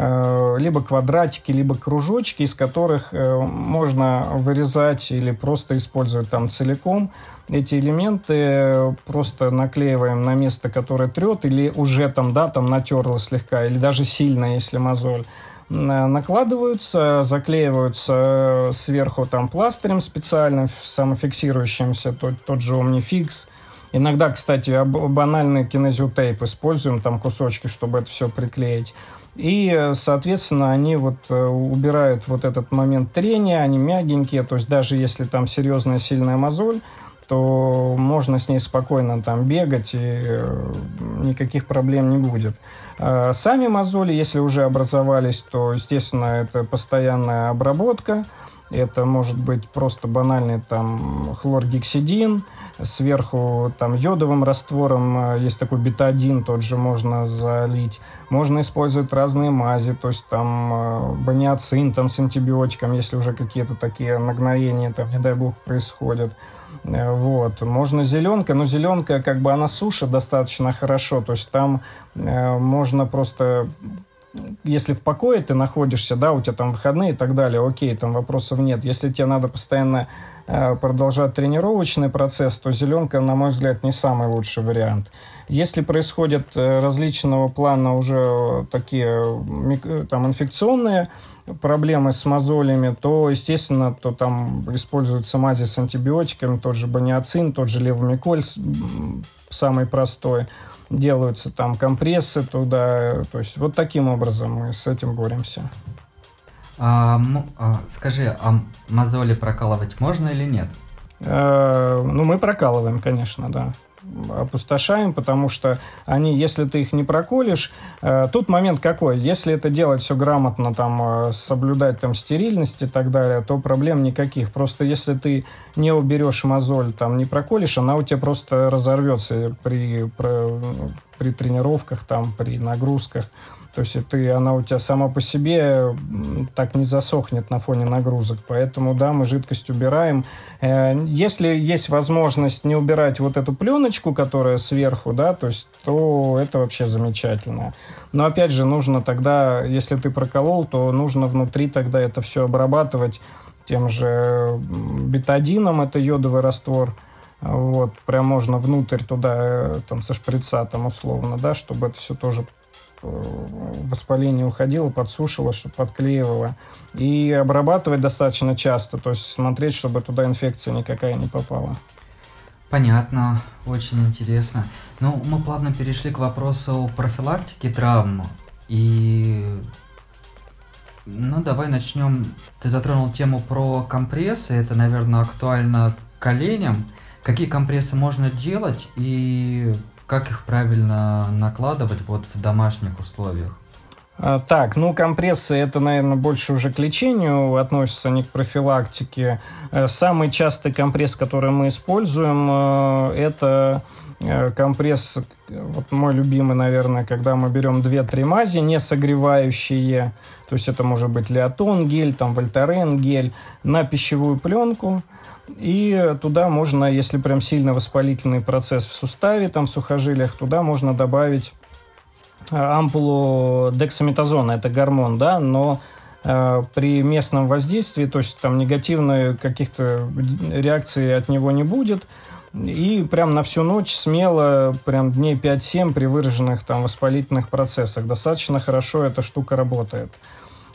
Э, либо квадратики, либо кружочки, из которых можно вырезать или просто использовать там целиком. Эти элементы просто наклеиваем на место, которое трет, или уже там, да, там натерло слегка, или даже сильно, если мозоль накладываются, заклеиваются сверху там пластырем специальным, самофиксирующимся, тот, тот же Omnifix. Иногда, кстати, банальный кинезиотейп используем, там кусочки, чтобы это все приклеить. И, соответственно, они вот э, убирают вот этот момент трения, они мягенькие, то есть даже если там серьезная сильная мозоль, то можно с ней спокойно там бегать, и э, никаких проблем не будет. А сами мозоли, если уже образовались, то, естественно, это постоянная обработка, это может быть просто банальный там хлоргексидин, сверху там йодовым раствором, э, есть такой бетадин, тот же можно залить. Можно использовать разные мази, то есть там э, баниацин там с антибиотиком, если уже какие-то такие нагноения там, не дай бог, происходят. Э, вот. Можно зеленка, но зеленка как бы она суша достаточно хорошо, то есть там э, можно просто если в покое ты находишься, да, у тебя там выходные и так далее, окей, там вопросов нет. Если тебе надо постоянно э, продолжать тренировочный процесс, то зеленка, на мой взгляд, не самый лучший вариант. Если происходят э, различного плана уже такие э, там инфекционные проблемы с мозолями, то, естественно, то там используются мази с антибиотиками, тот же баниацин, тот же левомиколь, самый простой делаются там компрессы туда. То есть вот таким образом мы с этим боремся. А, а, скажи, а мозоли прокалывать можно или нет? А, ну, мы прокалываем, конечно, да опустошаем, потому что они, если ты их не проколешь, э, тут момент какой, если это делать все грамотно, там, э, соблюдать там стерильность и так далее, то проблем никаких. Просто если ты не уберешь мозоль, там, не проколешь, она у тебя просто разорвется при, при при тренировках, там, при нагрузках. То есть ты, она у тебя сама по себе так не засохнет на фоне нагрузок. Поэтому, да, мы жидкость убираем. Э, если есть возможность не убирать вот эту пленочку, которая сверху, да, то есть, то это вообще замечательно. Но опять же, нужно тогда, если ты проколол, то нужно внутри тогда это все обрабатывать тем же бетадином, это йодовый раствор, вот, прям можно внутрь туда, э, там, со шприца, там, условно, да, чтобы это все тоже воспаление уходило, подсушило, чтобы подклеивало. И обрабатывать достаточно часто, то есть смотреть, чтобы туда инфекция никакая не попала. Понятно, очень интересно. Ну, мы плавно перешли к вопросу профилактики травм. И ну, давай начнем. Ты затронул тему про компрессы. Это, наверное, актуально коленям. Какие компрессы можно делать и как их правильно накладывать вот в домашних условиях? А, так, ну компрессы это, наверное, больше уже к лечению относятся, не к профилактике. Э, самый частый компресс, который мы используем, э, это э, компресс, вот мой любимый, наверное, когда мы берем 2-3 мази, не согревающие, то есть это может быть леотон гель, там вольтарен гель, на пищевую пленку. И туда можно, если прям сильно воспалительный процесс в суставе, там в сухожилиях, туда можно добавить э, ампулу дексаметазона, это гормон, да, но э, при местном воздействии, то есть там негативной каких-то реакций от него не будет, и прям на всю ночь смело, прям дней 5-7 при выраженных там воспалительных процессах. Достаточно хорошо эта штука работает.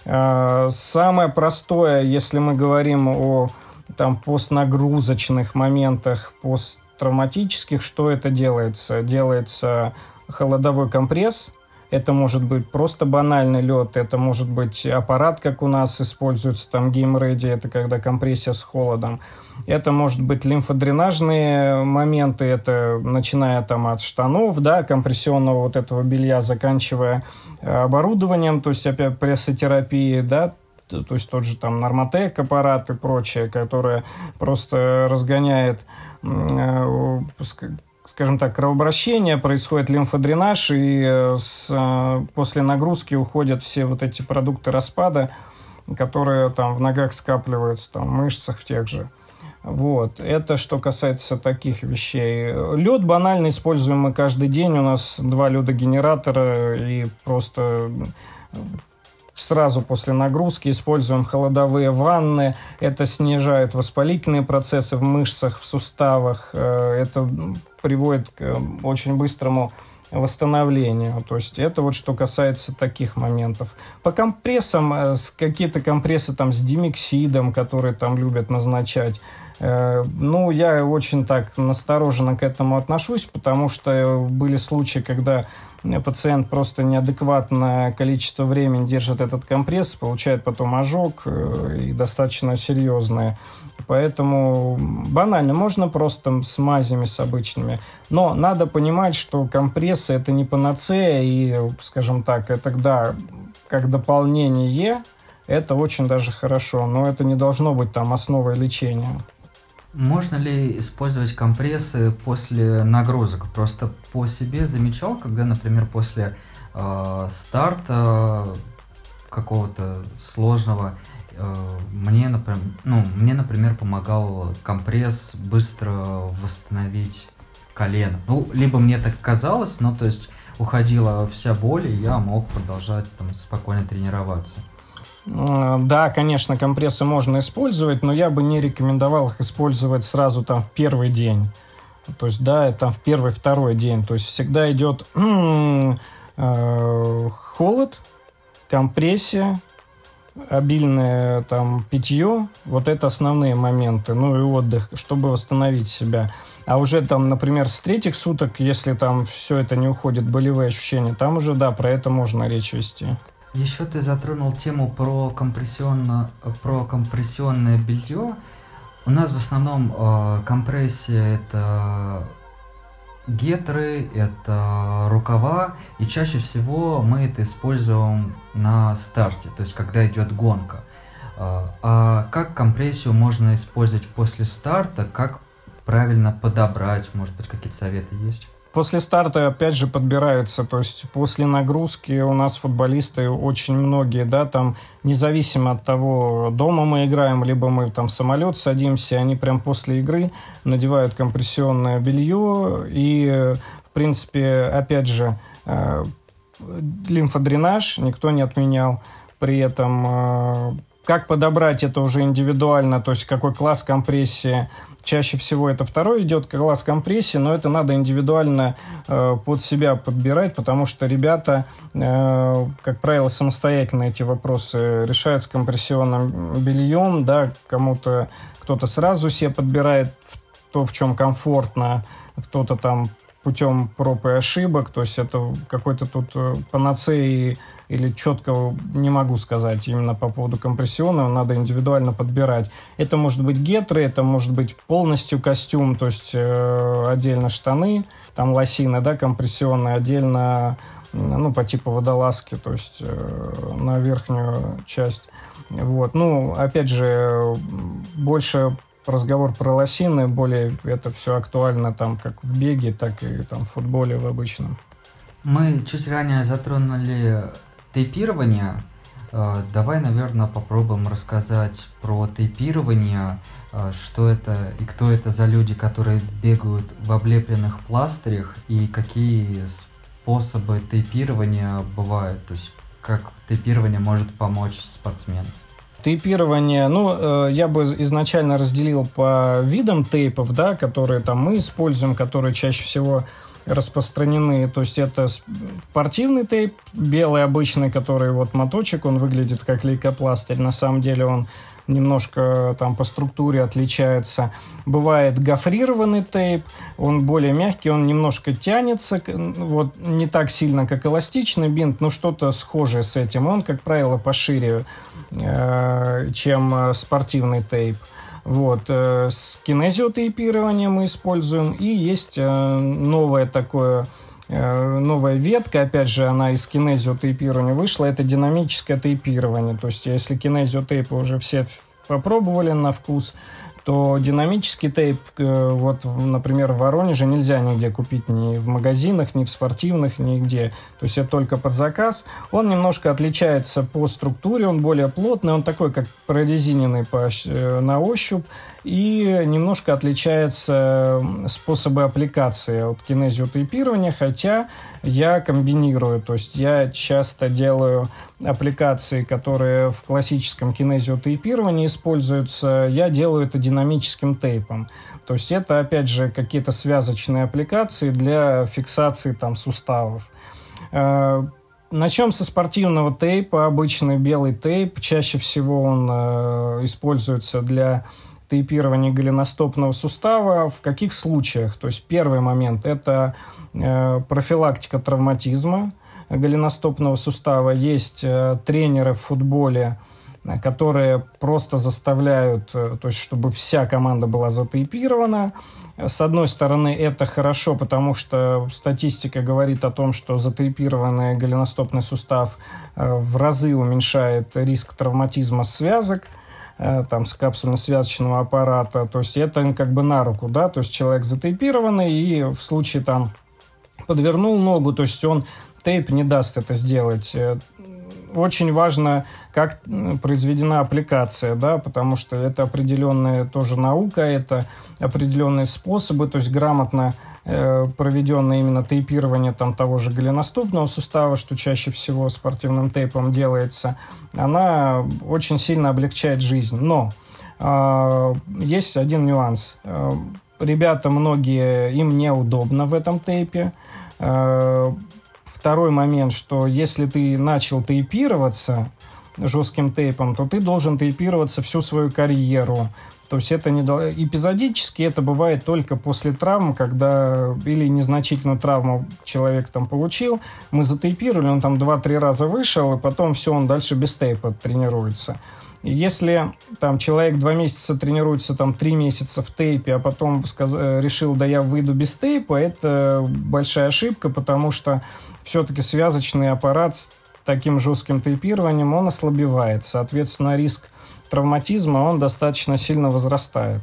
А, самое простое, если мы говорим о там постнагрузочных моментах, посттравматических, что это делается? Делается холодовой компресс, это может быть просто банальный лед, это может быть аппарат, как у нас используется, там геймреди, это когда компрессия с холодом. Это может быть лимфодренажные моменты, это начиная там от штанов, да, компрессионного вот этого белья, заканчивая э, оборудованием, то есть опять прессотерапии, да, то есть тот же там нормотек аппарат и прочее, которое просто разгоняет э, скажем так, кровообращение, происходит лимфодренаж, и э, с, э, после нагрузки уходят все вот эти продукты распада, которые там в ногах скапливаются, там, в мышцах в тех же. Вот. Это что касается таких вещей. Лед банально используем мы каждый день. У нас два ледогенератора и просто сразу после нагрузки используем холодовые ванны. Это снижает воспалительные процессы в мышцах, в суставах. Э, это приводит к э, очень быстрому восстановлению. То есть это вот что касается таких моментов. По компрессам, э, какие-то компрессы там с димексидом, которые там любят назначать, ну, я очень так настороженно к этому отношусь, потому что были случаи, когда пациент просто неадекватное количество времени держит этот компресс, получает потом ожог э, и достаточно серьезное. Поэтому банально, можно просто с мазями, с обычными. Но надо понимать, что компрессы это не панацея, и, скажем так, это да, как дополнение, это очень даже хорошо, но это не должно быть там основой лечения. Можно ли использовать компрессы после нагрузок? Просто по себе замечал, когда, например, после э, старта какого-то сложного э, мне, например, ну, мне, например, помогал компресс быстро восстановить колено. Ну, либо мне так казалось, но то есть уходила вся боль, и я мог продолжать там спокойно тренироваться. Да, конечно, компрессы можно использовать, но я бы не рекомендовал их использовать сразу там в первый день. То есть, да, там в первый-второй день. То есть всегда идет э, холод, компрессия, обильное там питье, вот это основные моменты, ну и отдых, чтобы восстановить себя. А уже там, например, с третьих суток, если там все это не уходит, болевые ощущения, там уже, да, про это можно речь вести. Еще ты затронул тему про, компрессионно, про компрессионное белье. У нас в основном э, компрессия это гетры, это рукава, и чаще всего мы это используем на старте, то есть когда идет гонка. Э, а как компрессию можно использовать после старта, как правильно подобрать, может быть, какие-то советы есть? После старта, опять же, подбирается, то есть после нагрузки у нас футболисты очень многие, да, там, независимо от того, дома мы играем, либо мы там в самолет садимся, они прям после игры надевают компрессионное белье и, в принципе, опять же, э, лимфодренаж никто не отменял. При этом э, как подобрать это уже индивидуально, то есть какой класс компрессии. Чаще всего это второй идет класс компрессии, но это надо индивидуально э, под себя подбирать, потому что ребята, э, как правило, самостоятельно эти вопросы решают с компрессионным бельем, да, кому-то кто-то сразу себе подбирает то, в чем комфортно, кто-то там путем проб и ошибок, то есть это какой-то тут э, панацеи или четко не могу сказать именно по поводу компрессионного, надо индивидуально подбирать. Это может быть гетры, это может быть полностью костюм, то есть э, отдельно штаны, там лосины, да, компрессионные, отдельно, ну, по типу водолазки, то есть э, на верхнюю часть. Вот. Ну, опять же, больше разговор про лосины, более это все актуально там как в беге, так и там в футболе в обычном. Мы чуть ранее затронули тейпирование. Э, давай, наверное, попробуем рассказать про тейпирование, э, что это и кто это за люди, которые бегают в облепленных пластырях, и какие способы тейпирования бывают, то есть как тейпирование может помочь спортсмену. Тейпирование, ну, э, я бы изначально разделил по видам тейпов, да, которые там мы используем, которые чаще всего распространены. То есть это спортивный тейп, белый обычный, который вот моточек, он выглядит как лейкопластырь. На самом деле он немножко там по структуре отличается. Бывает гофрированный тейп, он более мягкий, он немножко тянется, вот не так сильно, как эластичный бинт, но что-то схожее с этим. Он, как правило, пошире, э, чем спортивный тейп. Вот. Э, с кинезиотейпированием мы используем. И есть э, новое такое Э, новая ветка, опять же, она из кинезиотейпирования вышла, это динамическое тейпирование. То есть, если кинезиотейпы уже все попробовали на вкус, то динамический тейп, э, вот, например, в Воронеже нельзя нигде купить ни в магазинах, ни в спортивных, нигде. То есть это только под заказ. Он немножко отличается по структуре, он более плотный, он такой, как прорезиненный по, э, на ощупь и немножко отличается способы аппликации от кинезиотейпирования, хотя я комбинирую, то есть я часто делаю аппликации, которые в классическом кинезиотейпировании используются, я делаю это динамическим тейпом. То есть это, опять же, какие-то связочные аппликации для фиксации там суставов. Э, Начнем со спортивного тейпа. Обычный белый тейп. Чаще всего он э, используется для тейпирования голеностопного сустава. В каких случаях? То есть первый момент – это э, профилактика травматизма голеностопного сустава. Есть э, тренеры в футболе, которые просто заставляют, э, то есть чтобы вся команда была затейпирована. С одной стороны, это хорошо, потому что статистика говорит о том, что затейпированный голеностопный сустав э, в разы уменьшает риск травматизма связок – Э, там, с капсульно-связочного аппарата. То есть это как бы на руку, да, то есть человек затейпированный и в случае там подвернул ногу, то есть он тейп не даст это сделать. Очень важно, как произведена аппликация, да, потому что это определенная тоже наука, это определенные способы, то есть грамотно э, проведенное именно тейпирование там того же голеностопного сустава, что чаще всего спортивным тейпом делается, она очень сильно облегчает жизнь. Но э, есть один нюанс. Э, ребята многие, им неудобно в этом тейпе. Э, Второй момент, что если ты начал тейпироваться жестким тейпом, то ты должен тейпироваться всю свою карьеру. То есть это не эпизодически это бывает только после травм, когда или незначительную травму человек там получил, мы затейпировали, он там 2-3 раза вышел, и потом все, он дальше без тейпа тренируется. Если там человек два месяца тренируется, там три месяца в тейпе, а потом сказ... Э, решил, да я выйду без тейпа, это большая ошибка, потому что все-таки связочный аппарат с таким жестким тейпированием, он ослабевает. Соответственно, риск травматизма, он достаточно сильно возрастает.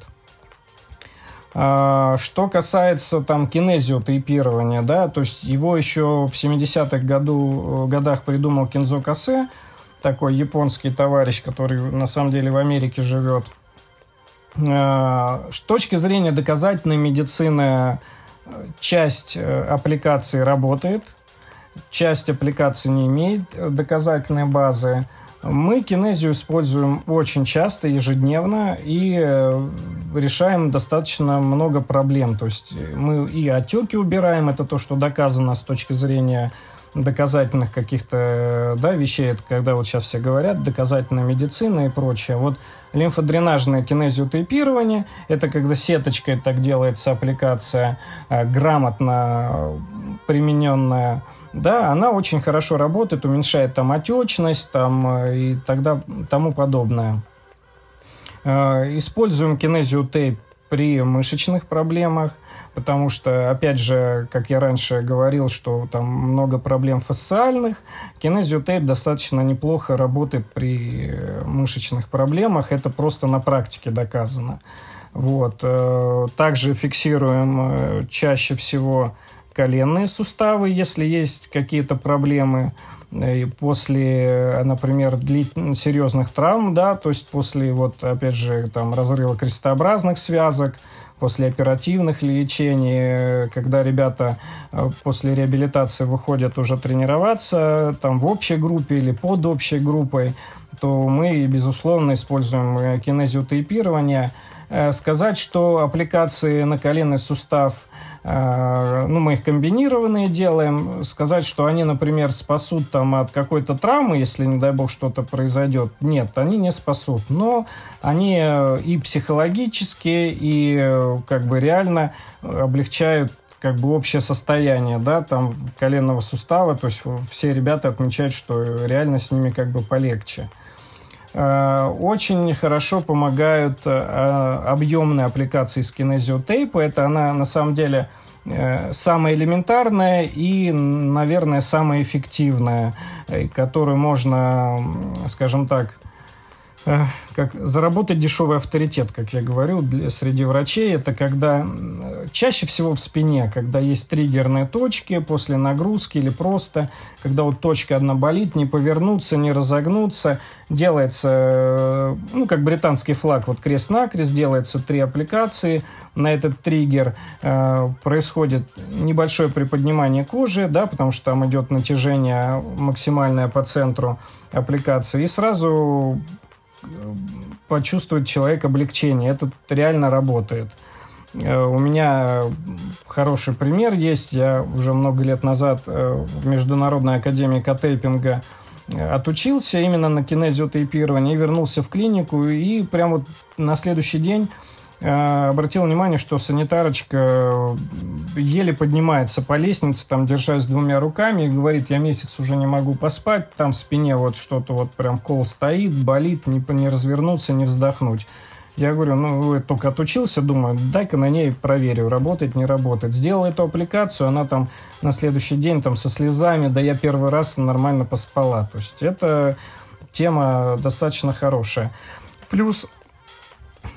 А, что касается там кинезиотейпирования, да, то есть его еще в 70-х году, годах придумал Кинзо Касе, такой японский товарищ, который на самом деле в Америке живет. А, с точки зрения доказательной медицины, часть э, аппликации работает, часть аппликации не имеет доказательной базы. Мы кинезию используем очень часто, ежедневно, и э, решаем достаточно много проблем. То есть мы и отеки убираем, это то, что доказано с точки зрения доказательных каких-то да, вещей, это когда вот сейчас все говорят, доказательная медицина и прочее. Вот лимфодренажное кинезиотейпирование, это когда сеточкой так делается аппликация, э, грамотно примененная да, она очень хорошо работает, уменьшает там отечность там, э, и тогда тому подобное. Э, используем кинезиотейп при мышечных проблемах, потому что, опять же, как я раньше говорил, что там много проблем фасциальных, кинезиотейп достаточно неплохо работает при э, мышечных проблемах, это просто на практике доказано. Вот. Также фиксируем чаще всего коленные суставы, если есть какие-то проблемы э, после, например, длительных серьезных травм, да, то есть после, вот, опять же, там, разрыва крестообразных связок, после оперативных лечений, когда ребята э, после реабилитации выходят уже тренироваться, там, в общей группе или под общей группой, то мы, безусловно, используем э, кинезиотейпирование. Сказать, что аппликации на коленный сустав – Э, ну, мы их комбинированные делаем, сказать, что они, например, спасут там от какой-то травмы, если, не дай бог, что-то произойдет, нет, они не спасут, но они э, и психологически, и э, как бы реально облегчают как бы общее состояние, да, там коленного сустава, то есть все ребята отмечают, что реально с ними как бы полегче. Очень хорошо помогают объемные аппликации с кинезиотейпа. Это она на самом деле э, самая элементарная и, наверное, самая эффективная, э, которую можно, скажем так, Э, как заработать дешевый авторитет, как я говорю, для, среди врачей, это когда чаще всего в спине, когда есть триггерные точки после нагрузки или просто, когда вот точка одна болит, не повернуться, не разогнуться, делается, э, ну, как британский флаг, вот крест-накрест, делается три аппликации на этот триггер, э, происходит небольшое приподнимание кожи, да, потому что там идет натяжение максимальное по центру аппликации, и сразу почувствует человек облегчение. Это реально работает. Э, у меня хороший пример есть. Я уже много лет назад э, в Международной академии котейпинга э, отучился именно на кинезиотейпировании и вернулся в клинику. И прямо вот на следующий день обратил внимание, что санитарочка э, еле поднимается по лестнице, там, держась двумя руками, и говорит, я месяц уже не могу поспать, там в спине вот что-то вот прям кол стоит, болит, не, не развернуться, не вздохнуть. Я говорю, ну, я только отучился, думаю, дай-ка на ней проверю, работает, не работает. Сделал эту аппликацию, она там на следующий день там со слезами, да я первый раз нормально поспала. То есть это тема достаточно хорошая. Плюс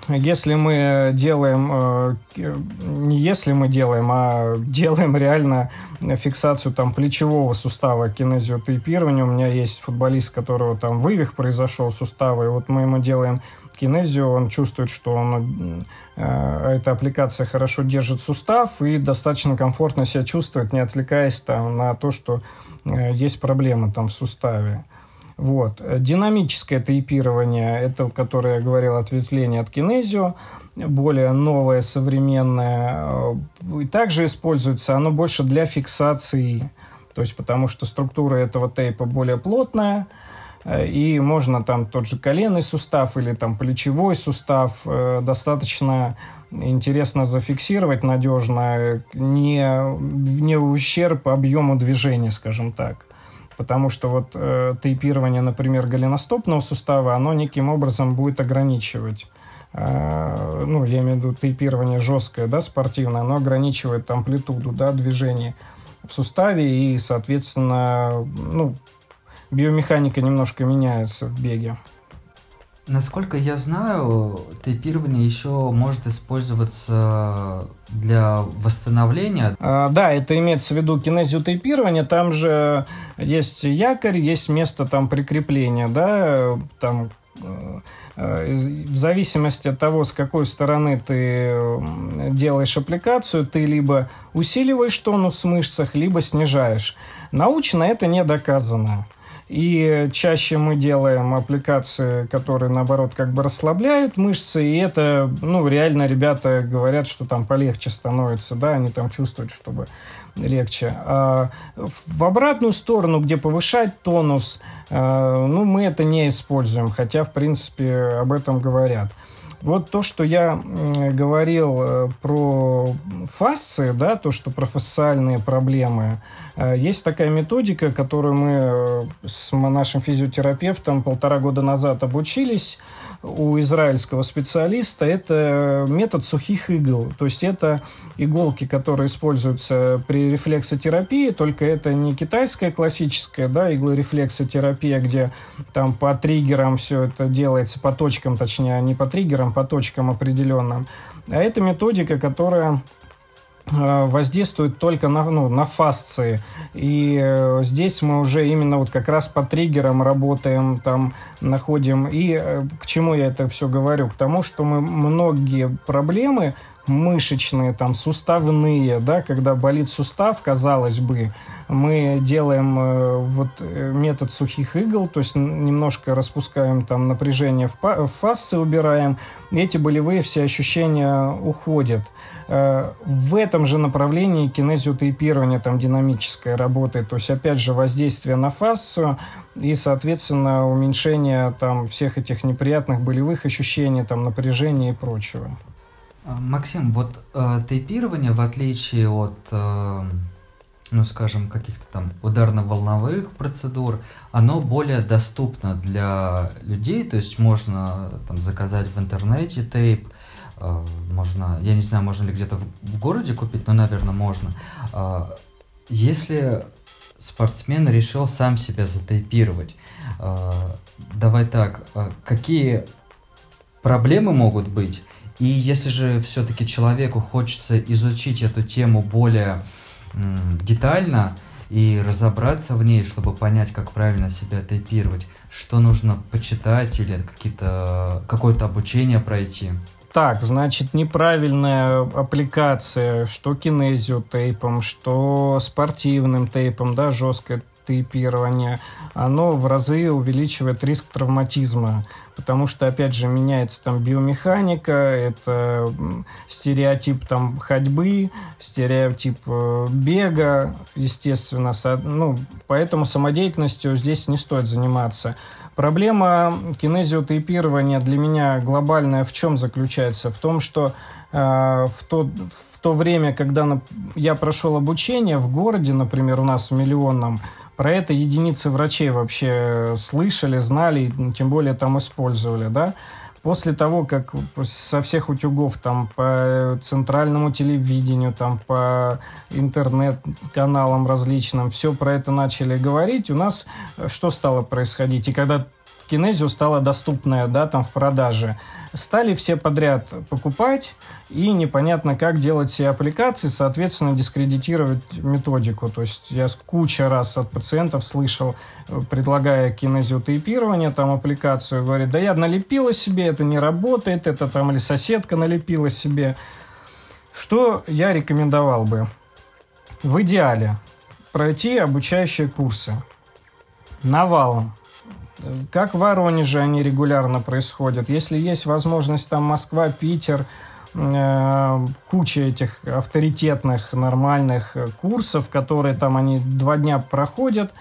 если мы делаем, э, не если мы делаем, а делаем реально фиксацию там плечевого сустава кинезиотейпирования, у меня есть футболист, которого там вывих произошел сустава, и вот мы ему делаем кинезию, он чувствует, что он, э, эта аппликация хорошо держит сустав и достаточно комфортно себя чувствует, не отвлекаясь там на то, что э, есть проблемы там в суставе. Вот. Динамическое тейпирование, это, которое я говорил, ответвление от кинезио, более новое, современное. И также используется оно больше для фиксации, то есть потому что структура этого тейпа более плотная, и можно там тот же коленный сустав или там плечевой сустав э, достаточно интересно зафиксировать надежно, не, не ущерб объему движения, скажем так потому что вот э, тейпирование, например, голеностопного сустава, оно неким образом будет ограничивать э, ну, я имею в виду тейпирование жесткое, да, спортивное, оно ограничивает амплитуду, да, движения в суставе и, соответственно, ну, биомеханика немножко меняется в беге. Насколько я знаю, тейпирование еще может использоваться для восстановления. А, да, это имеется в виду кинезиотейпирование. Там же есть якорь, есть место там прикрепления, да, там э, э, в зависимости от того, с какой стороны ты делаешь аппликацию, ты либо усиливаешь тонус в мышцах, либо снижаешь. Научно это не доказано. И чаще мы делаем аппликации, которые, наоборот, как бы расслабляют мышцы, и это, ну, реально ребята говорят, что там полегче становится, да, они там чувствуют, чтобы легче. А в обратную сторону, где повышать тонус, а, ну, мы это не используем, хотя, в принципе, об этом говорят. Вот то, что я говорил э, про фасции, да, то, что про фасциальные проблемы, э, есть такая методика, которую мы э, с нашим физиотерапевтом полтора года назад обучились у израильского специалиста, это метод сухих игл. То есть это иголки, которые используются при рефлексотерапии, только это не китайская классическая да, иглорефлексотерапия, где там по триггерам все это делается, по точкам, точнее, не по триггерам, по точкам определенным. А это методика, которая воздействует только на, ну, на фасции. И э, здесь мы уже именно вот как раз по триггерам работаем, там находим. И э, к чему я это все говорю? К тому, что мы многие проблемы мышечные, там, суставные, да, когда болит сустав, казалось бы, мы делаем э, вот э, метод сухих игл, то есть немножко распускаем там напряжение в, в фасции, убираем, эти болевые все ощущения уходят. Э, в этом же направлении кинезиотейпирование там динамическое работает, то есть опять же воздействие на фасцию и, соответственно, уменьшение там всех этих неприятных болевых ощущений, там напряжения и прочего. А, Максим, вот э, тейпирование, в отличие от, э, ну, скажем, каких-то там ударно-волновых процедур, оно более доступно для людей, то есть можно там заказать в интернете тейп, э, можно, я не знаю, можно ли где-то в, в городе купить, но, наверное, можно. Э, если спортсмен решил сам себя затейпировать, э, давай так, э, какие проблемы могут быть, и если же все-таки человеку хочется изучить эту тему более детально и разобраться в ней, чтобы понять, как правильно себя тейпировать, что нужно почитать или какие-то, какое-то обучение пройти? Так, значит, неправильная аппликация, что кинезио тейпом, что спортивным тейпом, да, жесткое тейпирование, оно в разы увеличивает риск травматизма, потому что, опять же, меняется там биомеханика, это стереотип там ходьбы, стереотип э, бега, естественно, ну, поэтому самодеятельностью здесь не стоит заниматься. Проблема кинезиотейпирования для меня глобальная в чем заключается? В том, что э, в, то, в то время, когда я прошел обучение в городе, например, у нас в миллионном, про это единицы врачей вообще слышали, знали, тем более там использовали, да. После того, как со всех утюгов там по центральному телевидению, там по интернет-каналам различным, все про это начали говорить, у нас что стало происходить? И когда Кинезио стала доступная, да, там в продаже. Стали все подряд покупать, и непонятно, как делать все аппликации, соответственно, дискредитировать методику. То есть я куча раз от пациентов слышал, предлагая кинезиотейпирование, там аппликацию, говорит, да я налепила себе, это не работает, это там или соседка налепила себе. Что я рекомендовал бы? В идеале пройти обучающие курсы навалом как в Воронеже они регулярно происходят. Если есть возможность там Москва, Питер, э, куча этих авторитетных, нормальных курсов, которые там они два дня проходят,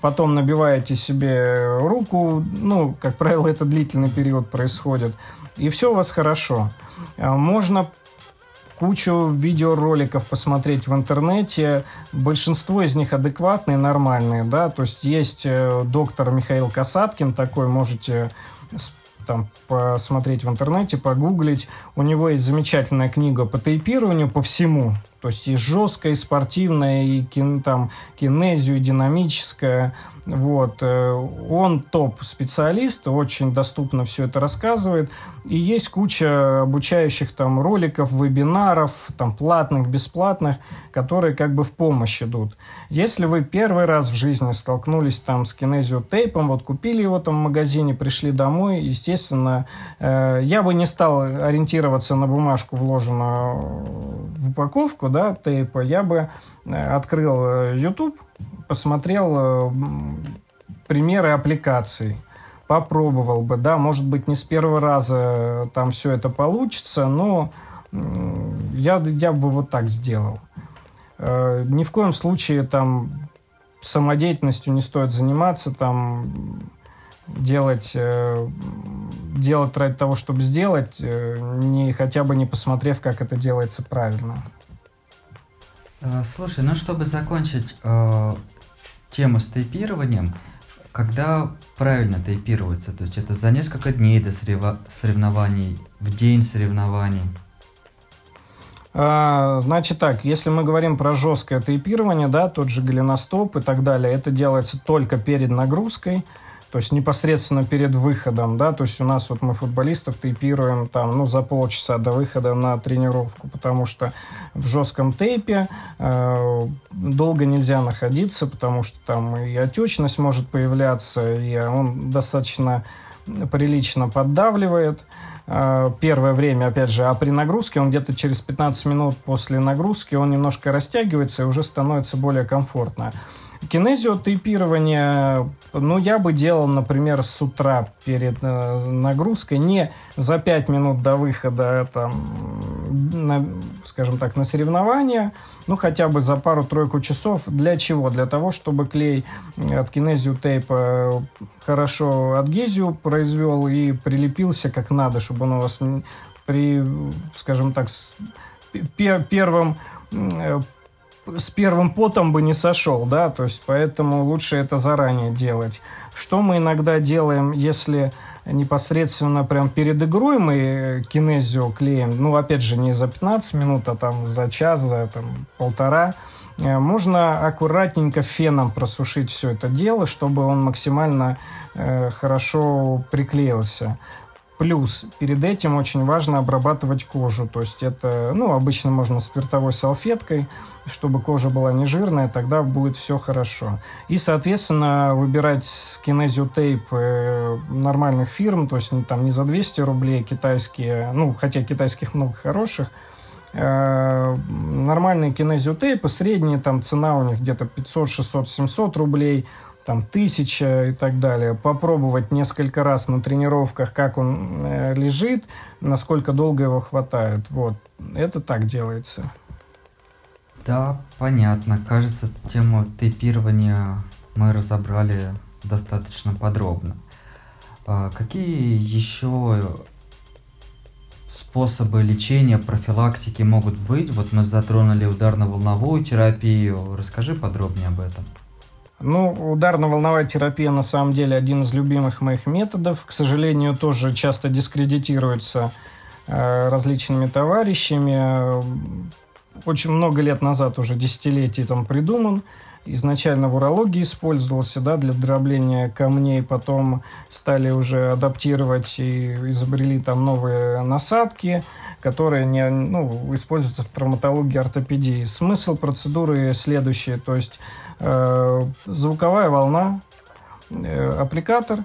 потом набиваете себе руку, ну, как правило, это длительный период происходит, и все у вас хорошо. Э, можно кучу видеороликов посмотреть в интернете. Большинство из них адекватные, нормальные, да, то есть есть э, доктор Михаил Касаткин такой, можете там посмотреть в интернете, погуглить. У него есть замечательная книга по тейпированию, по всему. То есть и жесткое, и спортивное, и kin, там, кинезию, и динамическое. Вот. Э, он топ-специалист, очень доступно все это рассказывает. И есть куча обучающих там роликов, вебинаров, там платных, бесплатных, которые как бы в помощь идут. Если вы первый раз в жизни столкнулись там с кинезиотейпом, вот купили его там в магазине, пришли домой, естественно, э, я бы не стал ориентироваться на бумажку, вложенную в упаковку, да, тейпа, я бы э, открыл YouTube, посмотрел э, примеры аппликаций, попробовал бы, да, может быть, не с первого раза там все это получится, но я, я бы вот так сделал. Э, ни в коем случае там самодеятельностью не стоит заниматься, там делать, э, делать ради того, чтобы сделать, не, хотя бы не посмотрев, как это делается правильно. Слушай, ну чтобы закончить тему с тейпированием, когда правильно тейпироваться, то есть это за несколько дней до соревнований, в день соревнований. А, значит так, если мы говорим про жесткое тейпирование, да, тот же голеностоп и так далее, это делается только перед нагрузкой. То есть непосредственно перед выходом, да, то есть у нас вот мы футболистов тейпируем там, ну, за полчаса до выхода на тренировку, потому что в жестком тейпе э, долго нельзя находиться, потому что там и отечность может появляться, и он достаточно прилично поддавливает э, первое время, опять же, а при нагрузке он где-то через 15 минут после нагрузки он немножко растягивается и уже становится более комфортно. Кинезиотейпирование, ну, я бы делал, например, с утра перед э, нагрузкой, не за 5 минут до выхода, там, на, скажем так, на соревнования, ну, хотя бы за пару-тройку часов. Для чего? Для того, чтобы клей от кинезиотейпа хорошо адгезию произвел и прилепился как надо, чтобы он у вас при, скажем так, первым э, с первым потом бы не сошел, да, то есть поэтому лучше это заранее делать. Что мы иногда делаем, если непосредственно прям перед игрой мы кинезио клеим, ну, опять же, не за 15 минут, а там за час, за там, полтора, э, можно аккуратненько феном просушить все это дело, чтобы он максимально э, хорошо приклеился. Плюс перед этим очень важно обрабатывать кожу. То есть это, ну, обычно можно спиртовой салфеткой, чтобы кожа была не жирная, тогда будет все хорошо. И, соответственно, выбирать кинезиотейп э, нормальных фирм, то есть там не за 200 рублей китайские, ну, хотя китайских много хороших, э, нормальные кинезиотейпы, средняя там цена у них где-то 500, 600, 700 рублей – там тысяча и так далее, попробовать несколько раз на тренировках, как он э, лежит, насколько долго его хватает. Вот, это так делается. Да, понятно. Кажется, тему тейпирования мы разобрали достаточно подробно. А какие еще способы лечения, профилактики могут быть? Вот мы затронули ударно-волновую терапию. Расскажи подробнее об этом. Ну, ударно-волновая терапия на самом деле один из любимых моих методов. К сожалению, тоже часто дискредитируется э, различными товарищами. Очень много лет назад, уже десятилетий там придуман. Изначально в урологии использовался да, для дробления камней, потом стали уже адаптировать и изобрели там новые насадки, которые не, ну, используются в травматологии ортопедии. Смысл процедуры следующий, то есть Э, звуковая волна, э, аппликатор,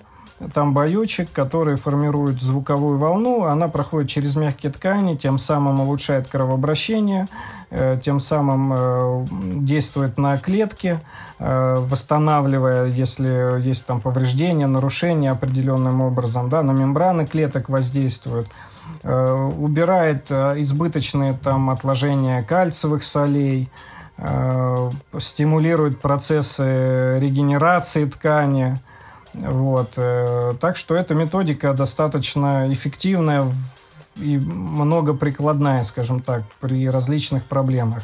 там боючек, который формирует звуковую волну, она проходит через мягкие ткани, тем самым улучшает кровообращение, э, тем самым действует на клетки, восстанавливая, если есть там повреждения, нарушения определенным образом, да, на мембраны клеток воздействует, убирает избыточные там отложения кальциевых солей, Э, стимулирует процессы регенерации ткани. Вот. Э, так что эта методика достаточно эффективная и многоприкладная, скажем так, при различных проблемах.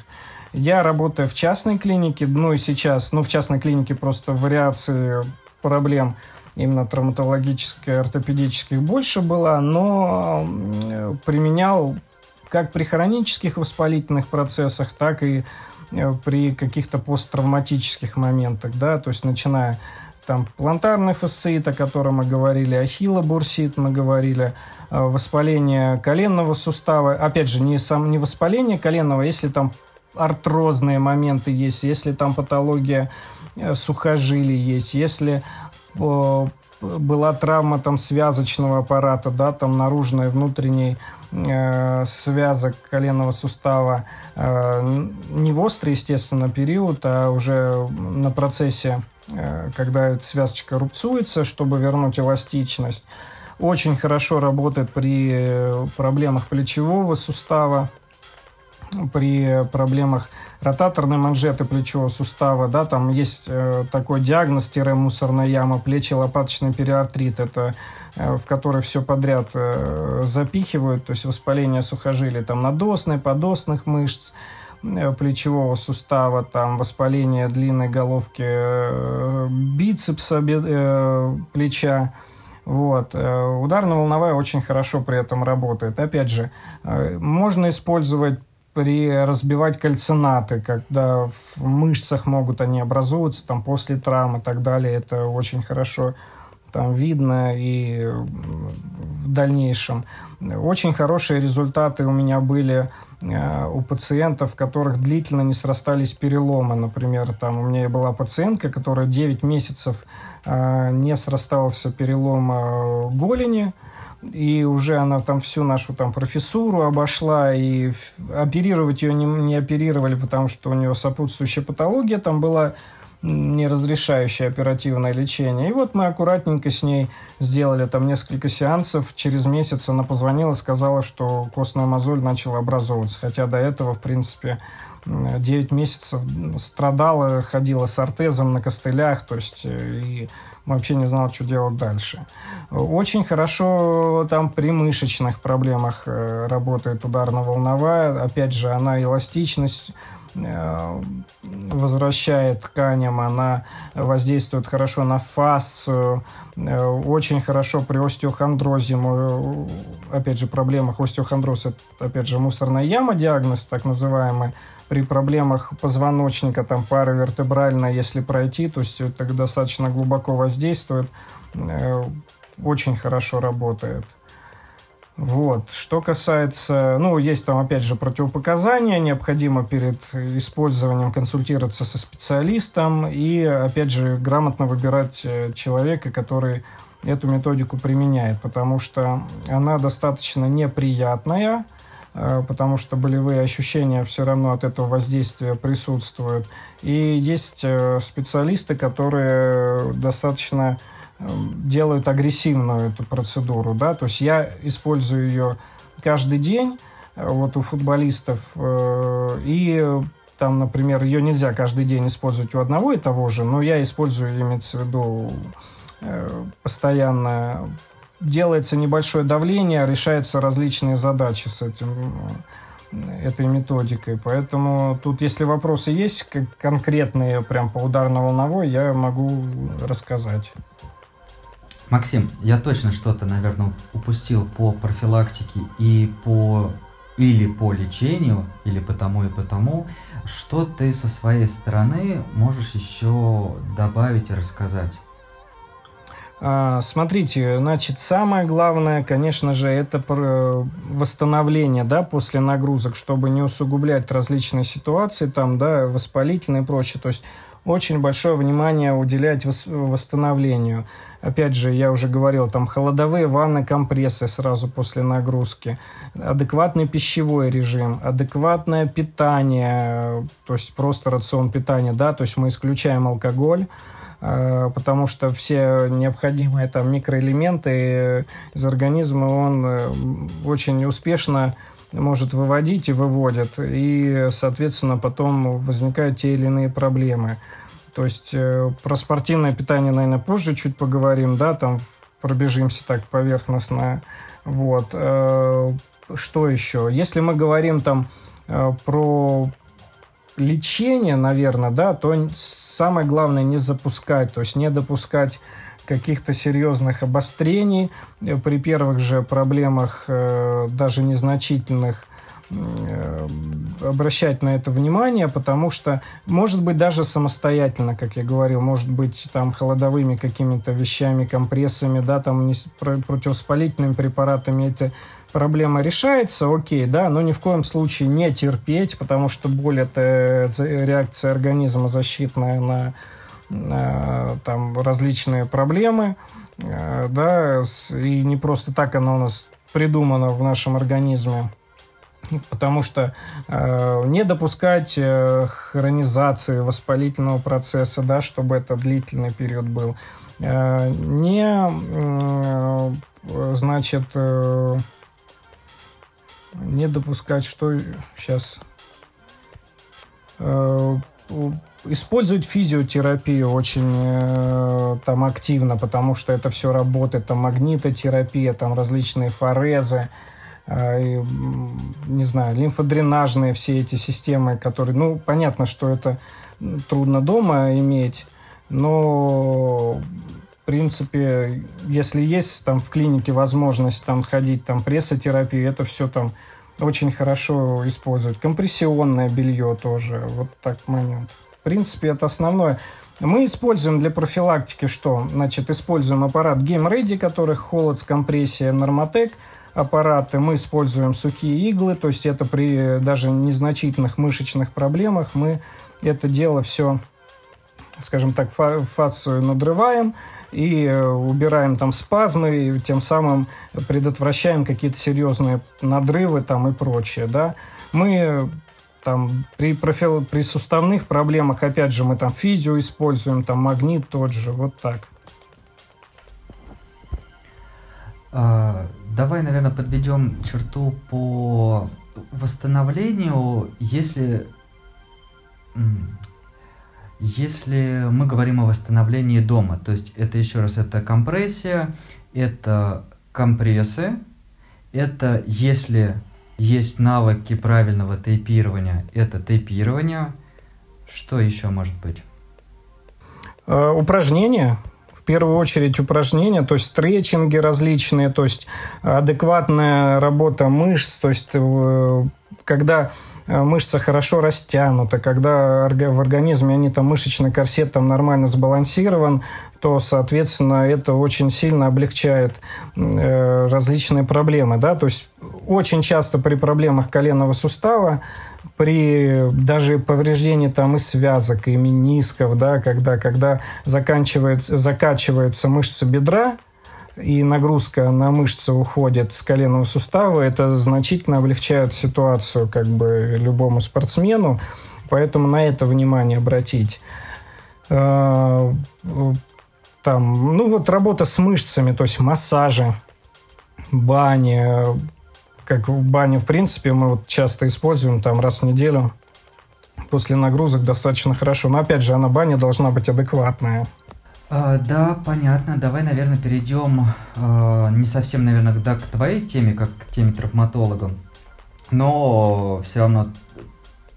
Я работаю в частной клинике, ну и сейчас, ну в частной клинике просто вариации проблем именно травматологических, ортопедических больше было, но применял как при хронических воспалительных процессах, так и при каких-то посттравматических моментах, да, то есть начиная там плантарный фасциит, о котором мы говорили, ахиллобурсит мы говорили, воспаление коленного сустава, опять же, не, сам, не воспаление коленного, если там артрозные моменты есть, если там патология э, сухожилий есть, если была травма там связочного аппарата, да, там наружной, внутренней э, связок коленного сустава, э, не в острый, естественно, период, а уже на процессе, э, когда эта связочка рубцуется, чтобы вернуть эластичность. Очень хорошо работает при проблемах плечевого сустава, при проблемах ротаторной манжеты плечевого сустава, да, там есть э, такой диагноз-мусорная яма, плечи-лопаточный периартрит, это э, в который все подряд э, запихивают, то есть воспаление сухожилий, там надосной, подосных мышц, э, плечевого сустава, там воспаление длинной головки э, бицепса э, плеча, вот. Э, ударно-волновая очень хорошо при этом работает. Опять же, э, можно использовать при разбивать кальцинаты, когда в мышцах могут они образовываться там после травм и так далее. Это очень хорошо там видно и в дальнейшем. Очень хорошие результаты у меня были э, у пациентов, которых длительно не срастались переломы. Например, там у меня была пациентка, которая 9 месяцев э, не срастался перелом э, голени, и уже она там всю нашу там профессуру обошла, и оперировать ее не, не оперировали, потому что у нее сопутствующая патология там была не разрешающее оперативное лечение. И вот мы аккуратненько с ней сделали там несколько сеансов. Через месяц она позвонила, сказала, что костная мозоль начала образовываться. Хотя до этого, в принципе, 9 месяцев страдала, ходила с ортезом на костылях, то есть э, и вообще не знал, что делать дальше. Очень хорошо там при мышечных проблемах э, работает ударно-волновая. Опять же, она эластичность возвращает тканям, она воздействует хорошо на фасцию, э, очень хорошо при остеохондрозе, опять же, проблемах остеохондроза, опять же, мусорная яма, диагноз так называемый, при проблемах позвоночника, там пара вертебральная, если пройти, то есть это достаточно глубоко воздействует, э, очень хорошо работает. Вот. Что касается, ну, есть там, опять же, противопоказания, необходимо перед использованием консультироваться со специалистом и, опять же, грамотно выбирать э, человека, который эту методику применяет, потому что она достаточно неприятная, Э, потому что болевые ощущения все равно от этого воздействия присутствуют. И есть э, специалисты, которые достаточно делают агрессивную эту процедуру, да, то есть я использую ее каждый день, вот у футболистов, и там, например, ее нельзя каждый день использовать у одного и того же, но я использую, имеется в виду, постоянно делается небольшое давление, решаются различные задачи с этим этой методикой. Поэтому тут, если вопросы есть конкретные, прям по ударно-волновой, я могу рассказать. Максим, я точно что-то, наверное, упустил по профилактике и по или по лечению, или по тому и по тому. Что ты со своей стороны можешь еще добавить и рассказать? А, смотрите, значит, самое главное, конечно же, это восстановление, да, после нагрузок, чтобы не усугублять различные ситуации, там, да, воспалительные и прочее. То есть очень большое внимание уделять восстановлению. Опять же, я уже говорил, там холодовые ванны, компрессы сразу после нагрузки, адекватный пищевой режим, адекватное питание, то есть просто рацион питания, да, то есть мы исключаем алкоголь, Э, потому что все необходимые там микроэлементы из организма он э, очень успешно может выводить и выводит, и, соответственно, потом возникают те или иные проблемы. То есть э, про спортивное питание, наверное, позже чуть поговорим, да, там пробежимся так поверхностно. Вот. Что еще? Если мы говорим там про лечение, наверное, да, то самое главное не запускать, то есть не допускать каких-то серьезных обострений при первых же проблемах, э, даже незначительных, э, обращать на это внимание, потому что, может быть, даже самостоятельно, как я говорил, может быть, там холодовыми какими-то вещами, компрессами, да, там не, противовоспалительными препаратами эти проблема решается, окей, да, но ни в коем случае не терпеть, потому что боль это реакция организма защитная на, на там различные проблемы, э, да, и не просто так она у нас придумана в нашем организме потому что э, не допускать э, хронизации воспалительного процесса, да, чтобы это длительный период был, э, не, э, значит, э, не допускать, что сейчас э, использовать физиотерапию очень э, там активно, потому что это все работает, там магнитотерапия, там различные форезы, не знаю, лимфодренажные все эти системы, которые, ну, понятно, что это трудно дома иметь, но в принципе, если есть там в клинике возможность там ходить, там прессотерапию, это все там очень хорошо использовать. Компрессионное белье тоже, вот так момент. В принципе, это основное. Мы используем для профилактики что? Значит, используем аппарат Game Ready, который холод с компрессией Нормотек аппараты. Мы используем сухие иглы, то есть это при даже незначительных мышечных проблемах мы это дело все скажем так, фацию надрываем и э, убираем там спазмы, и тем самым предотвращаем какие-то серьезные надрывы там и прочее, да. Мы там при, профил, при суставных проблемах, опять же, мы там физио используем, там магнит тот же, вот так. А, давай, наверное, подведем черту по восстановлению, если если мы говорим о восстановлении дома, то есть это еще раз, это компрессия, это компрессы, это если есть навыки правильного тейпирования, это тейпирование. Что еще может быть? Э, упражнения, в первую очередь упражнения, то есть стретчинги различные, то есть адекватная работа мышц, то есть э, когда Э, мышца хорошо растянута, когда в организме они там мышечный корсет там нормально сбалансирован, то, соответственно, это очень сильно облегчает э, различные проблемы, да, то есть очень часто при проблемах коленного сустава при даже повреждении там и связок, и менисков, да, когда, когда заканчивается, закачивается мышца бедра, и нагрузка на мышцы уходит с коленного сустава, это значительно облегчает ситуацию как бы любому спортсмену, поэтому на это внимание обратить. А, там, ну вот работа с мышцами, то есть массажи, бани, как в бане, в принципе, мы вот часто используем там раз в неделю после нагрузок достаточно хорошо. Но опять же, она баня должна быть адекватная. А, да, понятно. Давай, наверное, перейдем а, не совсем, наверное, да, к твоей теме, как к теме травматолога, но все равно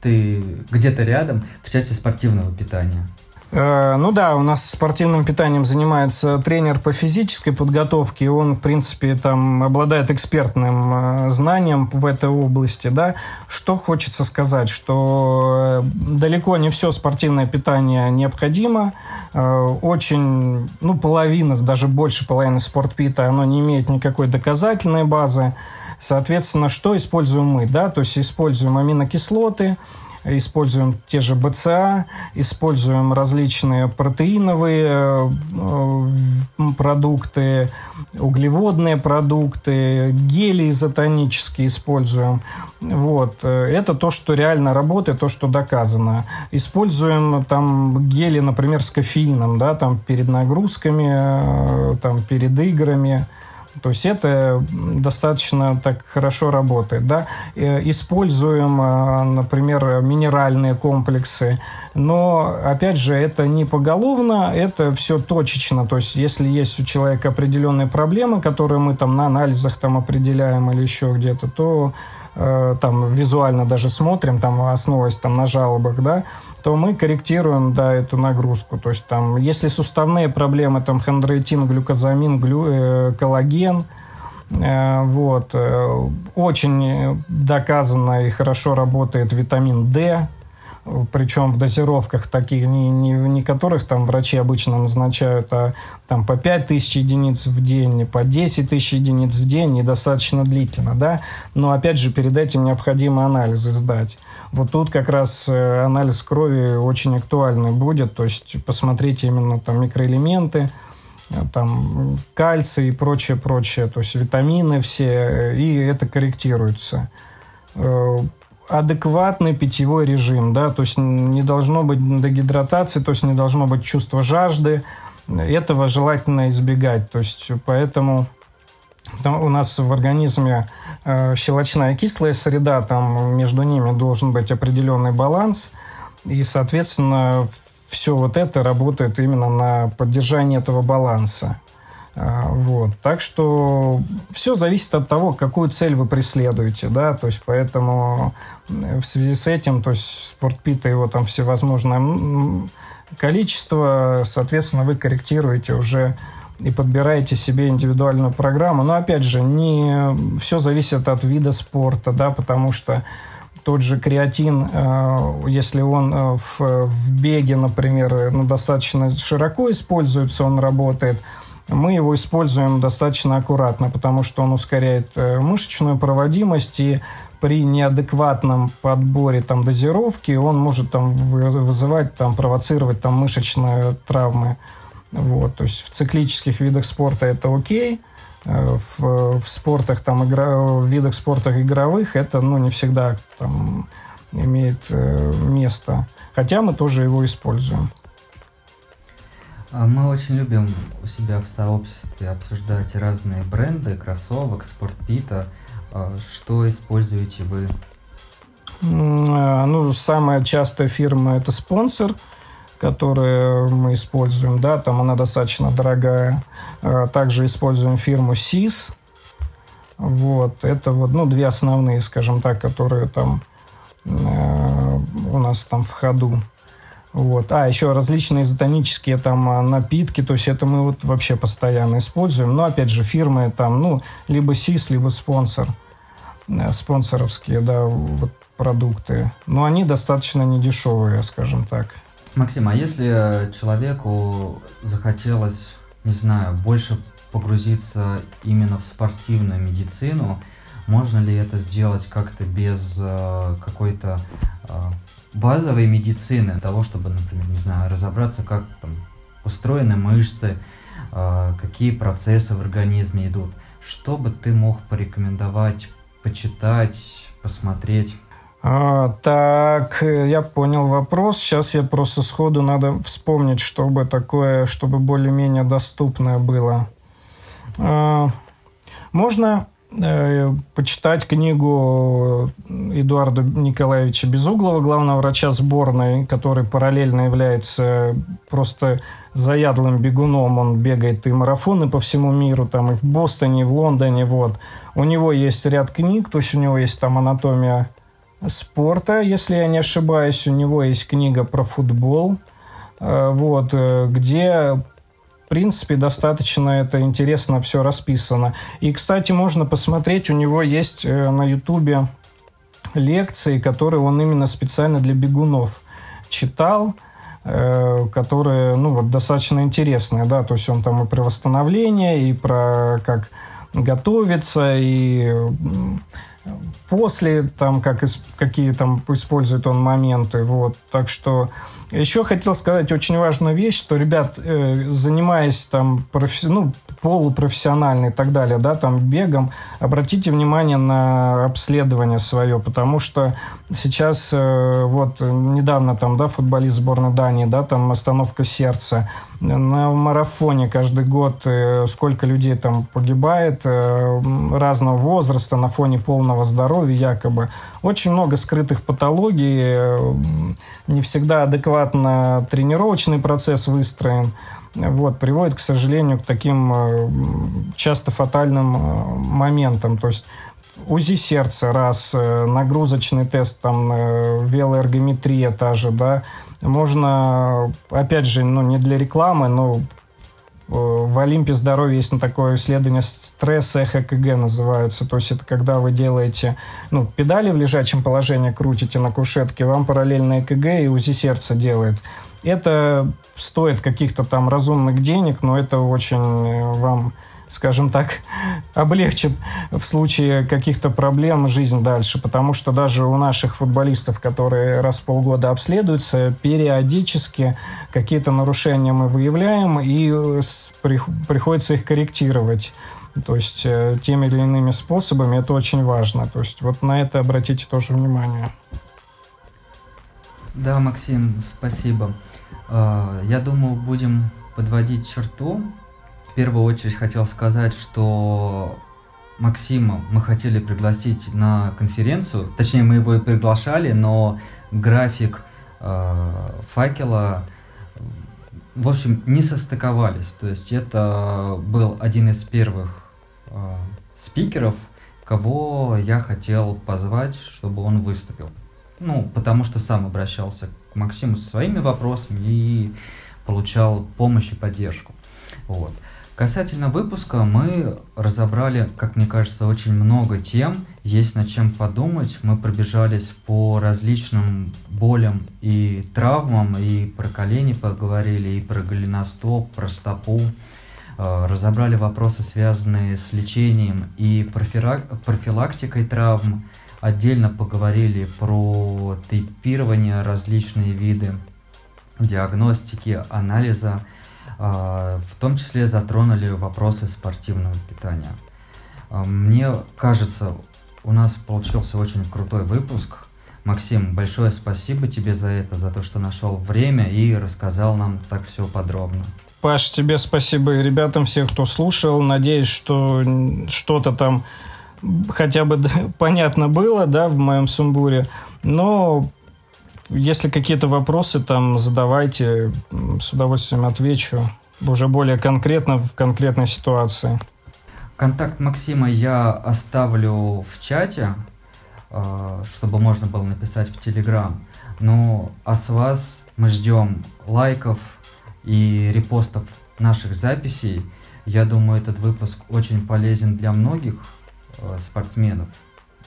ты где-то рядом в части спортивного питания. Э, ну да, у нас спортивным питанием занимается тренер по физической подготовке, он, в принципе, там обладает экспертным э, знанием в этой области, да. Что хочется сказать, что э, далеко не все спортивное питание необходимо, очень, ну, половина, даже больше половины спортпита, оно не имеет никакой доказательной базы, соответственно, что используем мы, да, то есть используем аминокислоты, используем те же БЦА, используем различные протеиновые э, продукты, углеводные продукты, гели изотонические используем. Вот. Это то, что реально работает, то, что доказано. Используем там гели, например, с кофеином, да, там перед нагрузками, э, там перед играми. То есть это достаточно так хорошо работает. Да? Используем, а, например, минеральные комплексы, но, опять же, это не поголовно, это все точечно. То есть если есть у человека определенные проблемы, которые мы там на анализах там определяем или еще где-то, то Э, там визуально даже смотрим, там основываясь там на жалобах, да, то мы корректируем, да, эту нагрузку. То есть там, если суставные проблемы, там хондроитин, глюкозамин, глю, э, коллаген, Вот. Очень доказанно и хорошо работает витамин D, причем в дозировках таких, не, не, не которых там врачи обычно назначают, а там по 5 тысяч единиц в день, по 10 тысяч единиц в день, недостаточно длительно, да, но опять же перед этим необходимо анализы сдать. Вот тут как раз э, анализ крови очень актуальный будет, то есть посмотрите именно там микроэлементы, э, там кальций и прочее, прочее, то есть витамины все, э, и это корректируется адекватный питьевой режим, да, то есть не должно быть дегидратации, то есть не должно быть чувства жажды, этого желательно избегать, то есть поэтому у нас в организме э, щелочная кислая среда, там между ними должен быть определенный баланс, и, соответственно, все вот это работает именно на поддержание этого баланса. А, вот. Так что все зависит от того, какую цель вы преследуете, да, то есть поэтому в связи с этим, то есть спортпита его там всевозможное количество, соответственно, вы корректируете уже и подбираете себе индивидуальную программу. Но опять же, не все зависит от вида спорта, да, потому что тот же креатин, э, если он э, в, беге, например, ну, достаточно широко используется, он работает – мы его используем достаточно аккуратно, потому что он ускоряет э, мышечную проводимость и при неадекватном подборе там дозировки он может там вызывать там провоцировать там мышечные травмы. Вот то есть в циклических видах спорта это окей э, в, в спортах там игра в видах спорта игровых это ну не всегда там имеет э, место. Хотя мы тоже его используем мы очень любим у себя в сообществе обсуждать разные бренды кроссовок, спортпита. А что используете вы? А, ну, самая частая фирма это спонсор, которую мы используем, да, там она достаточно дорогая. Также используем фирму SIS. Вот, это вот, ну, две основные, скажем так, которые там у нас там в ходу. Вот. А, еще различные изотонические там а, напитки, то есть это мы вот вообще постоянно используем. Но, опять же, фирмы там, ну, либо СИС, либо спонсор, э, спонсоровские, да, вот продукты. Но они достаточно недешевые, скажем так. Максим, а если человеку захотелось, не знаю, больше погрузиться именно в спортивную медицину, можно ли это сделать как-то без э, какой-то э, базовой медицины, того, чтобы, например, не знаю, разобраться, как там устроены мышцы, э, какие процессы в организме идут. Что бы ты мог порекомендовать, почитать, посмотреть? А, так, я понял вопрос. Сейчас я просто сходу надо вспомнить, чтобы такое, чтобы более-менее доступное было. А, можно почитать книгу Эдуарда Николаевича Безуглова, главного врача сборной, который параллельно является просто заядлым бегуном. Он бегает и марафоны по всему миру, там и в Бостоне, и в Лондоне. Вот. У него есть ряд книг, то есть у него есть там анатомия спорта, если я не ошибаюсь. У него есть книга про футбол, э, вот, э, где в принципе, достаточно это интересно все расписано. И, кстати, можно посмотреть, у него есть э, на Ютубе лекции, которые он именно специально для бегунов читал, э, которые, ну, вот, достаточно интересные, да, то есть он там и про восстановление, и про как готовиться, и после, там, как, какие там использует он моменты, вот, так что еще хотел сказать очень важную вещь, что, ребят, э, занимаясь там профи- ну, полупрофессионально и так далее, да, там бегом, обратите внимание на обследование свое, потому что сейчас э, вот недавно там, да, футболист сборной Дании, да, там остановка сердца, на марафоне каждый год э, сколько людей там погибает э, разного возраста на фоне полного здоровья якобы. Очень много скрытых патологий, не всегда адекватно тренировочный процесс выстроен. Вот, приводит, к сожалению, к таким э, часто фатальным э, моментам. То есть УЗИ сердца раз, э, нагрузочный тест, там, велоэргометрия та же, да. Можно, опять же, ну, не для рекламы, но в Олимпе здоровья есть на такое исследование стресс эхо КГ называется. То есть это когда вы делаете, ну, педали в лежачем положении крутите на кушетке, вам параллельно ЭКГ и УЗИ сердца делает. Это стоит каких-то там разумных денег, но это очень э, вам скажем так, облегчит в случае каких-то проблем жизнь дальше. Потому что даже у наших футболистов, которые раз в полгода обследуются, периодически какие-то нарушения мы выявляем и э, приходится их корректировать. То есть э, теми или иными способами это очень важно. То есть вот на это обратите тоже внимание. Да, Максим, спасибо. А, я думаю, будем подводить черту первую очередь хотел сказать, что Максима мы хотели пригласить на конференцию, точнее мы его и приглашали, но график э, факела, в общем, не состыковались. То есть это был один из первых э, спикеров, кого я хотел позвать, чтобы он выступил. Ну, потому что сам обращался к Максиму со своими вопросами и получал помощь и поддержку. Вот. Касательно выпуска мы разобрали, как мне кажется, очень много тем, есть над чем подумать. Мы пробежались по различным болям и травмам, и про колени поговорили, и про голеностоп, про стопу. Э, разобрали вопросы, связанные с лечением и профилактикой травм. Отдельно поговорили про тейпирование, различные виды диагностики, анализа в том числе затронули вопросы спортивного питания. А, мне кажется, у нас получился очень крутой выпуск. Максим, большое спасибо тебе за это, за то, что нашел время и рассказал нам так все подробно. Паш, тебе спасибо и ребятам всех, кто слушал. Надеюсь, что что-то там хотя бы понятно было, да, в моем сумбуре. Но если какие-то вопросы там задавайте, с удовольствием отвечу. Уже более конкретно в конкретной ситуации. Контакт Максима я оставлю в чате, а, чтобы можно было написать в Телеграм. Ну, а с вас мы ждем лайков и репостов наших записей. Я думаю, этот выпуск очень полезен для многих э, спортсменов.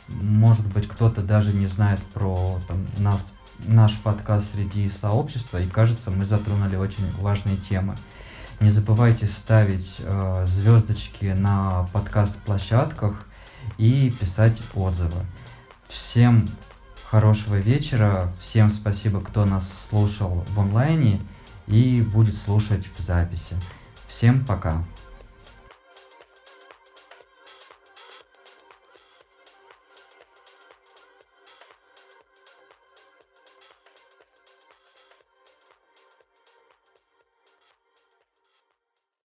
Может быть, кто-то даже не знает про там, нас наш подкаст среди сообщества, и кажется, мы затронули очень важные темы. Не забывайте ставить э, звездочки на подкаст-площадках и писать отзывы. Всем хорошего вечера, всем спасибо, кто нас слушал в онлайне и будет слушать в записи. Всем пока!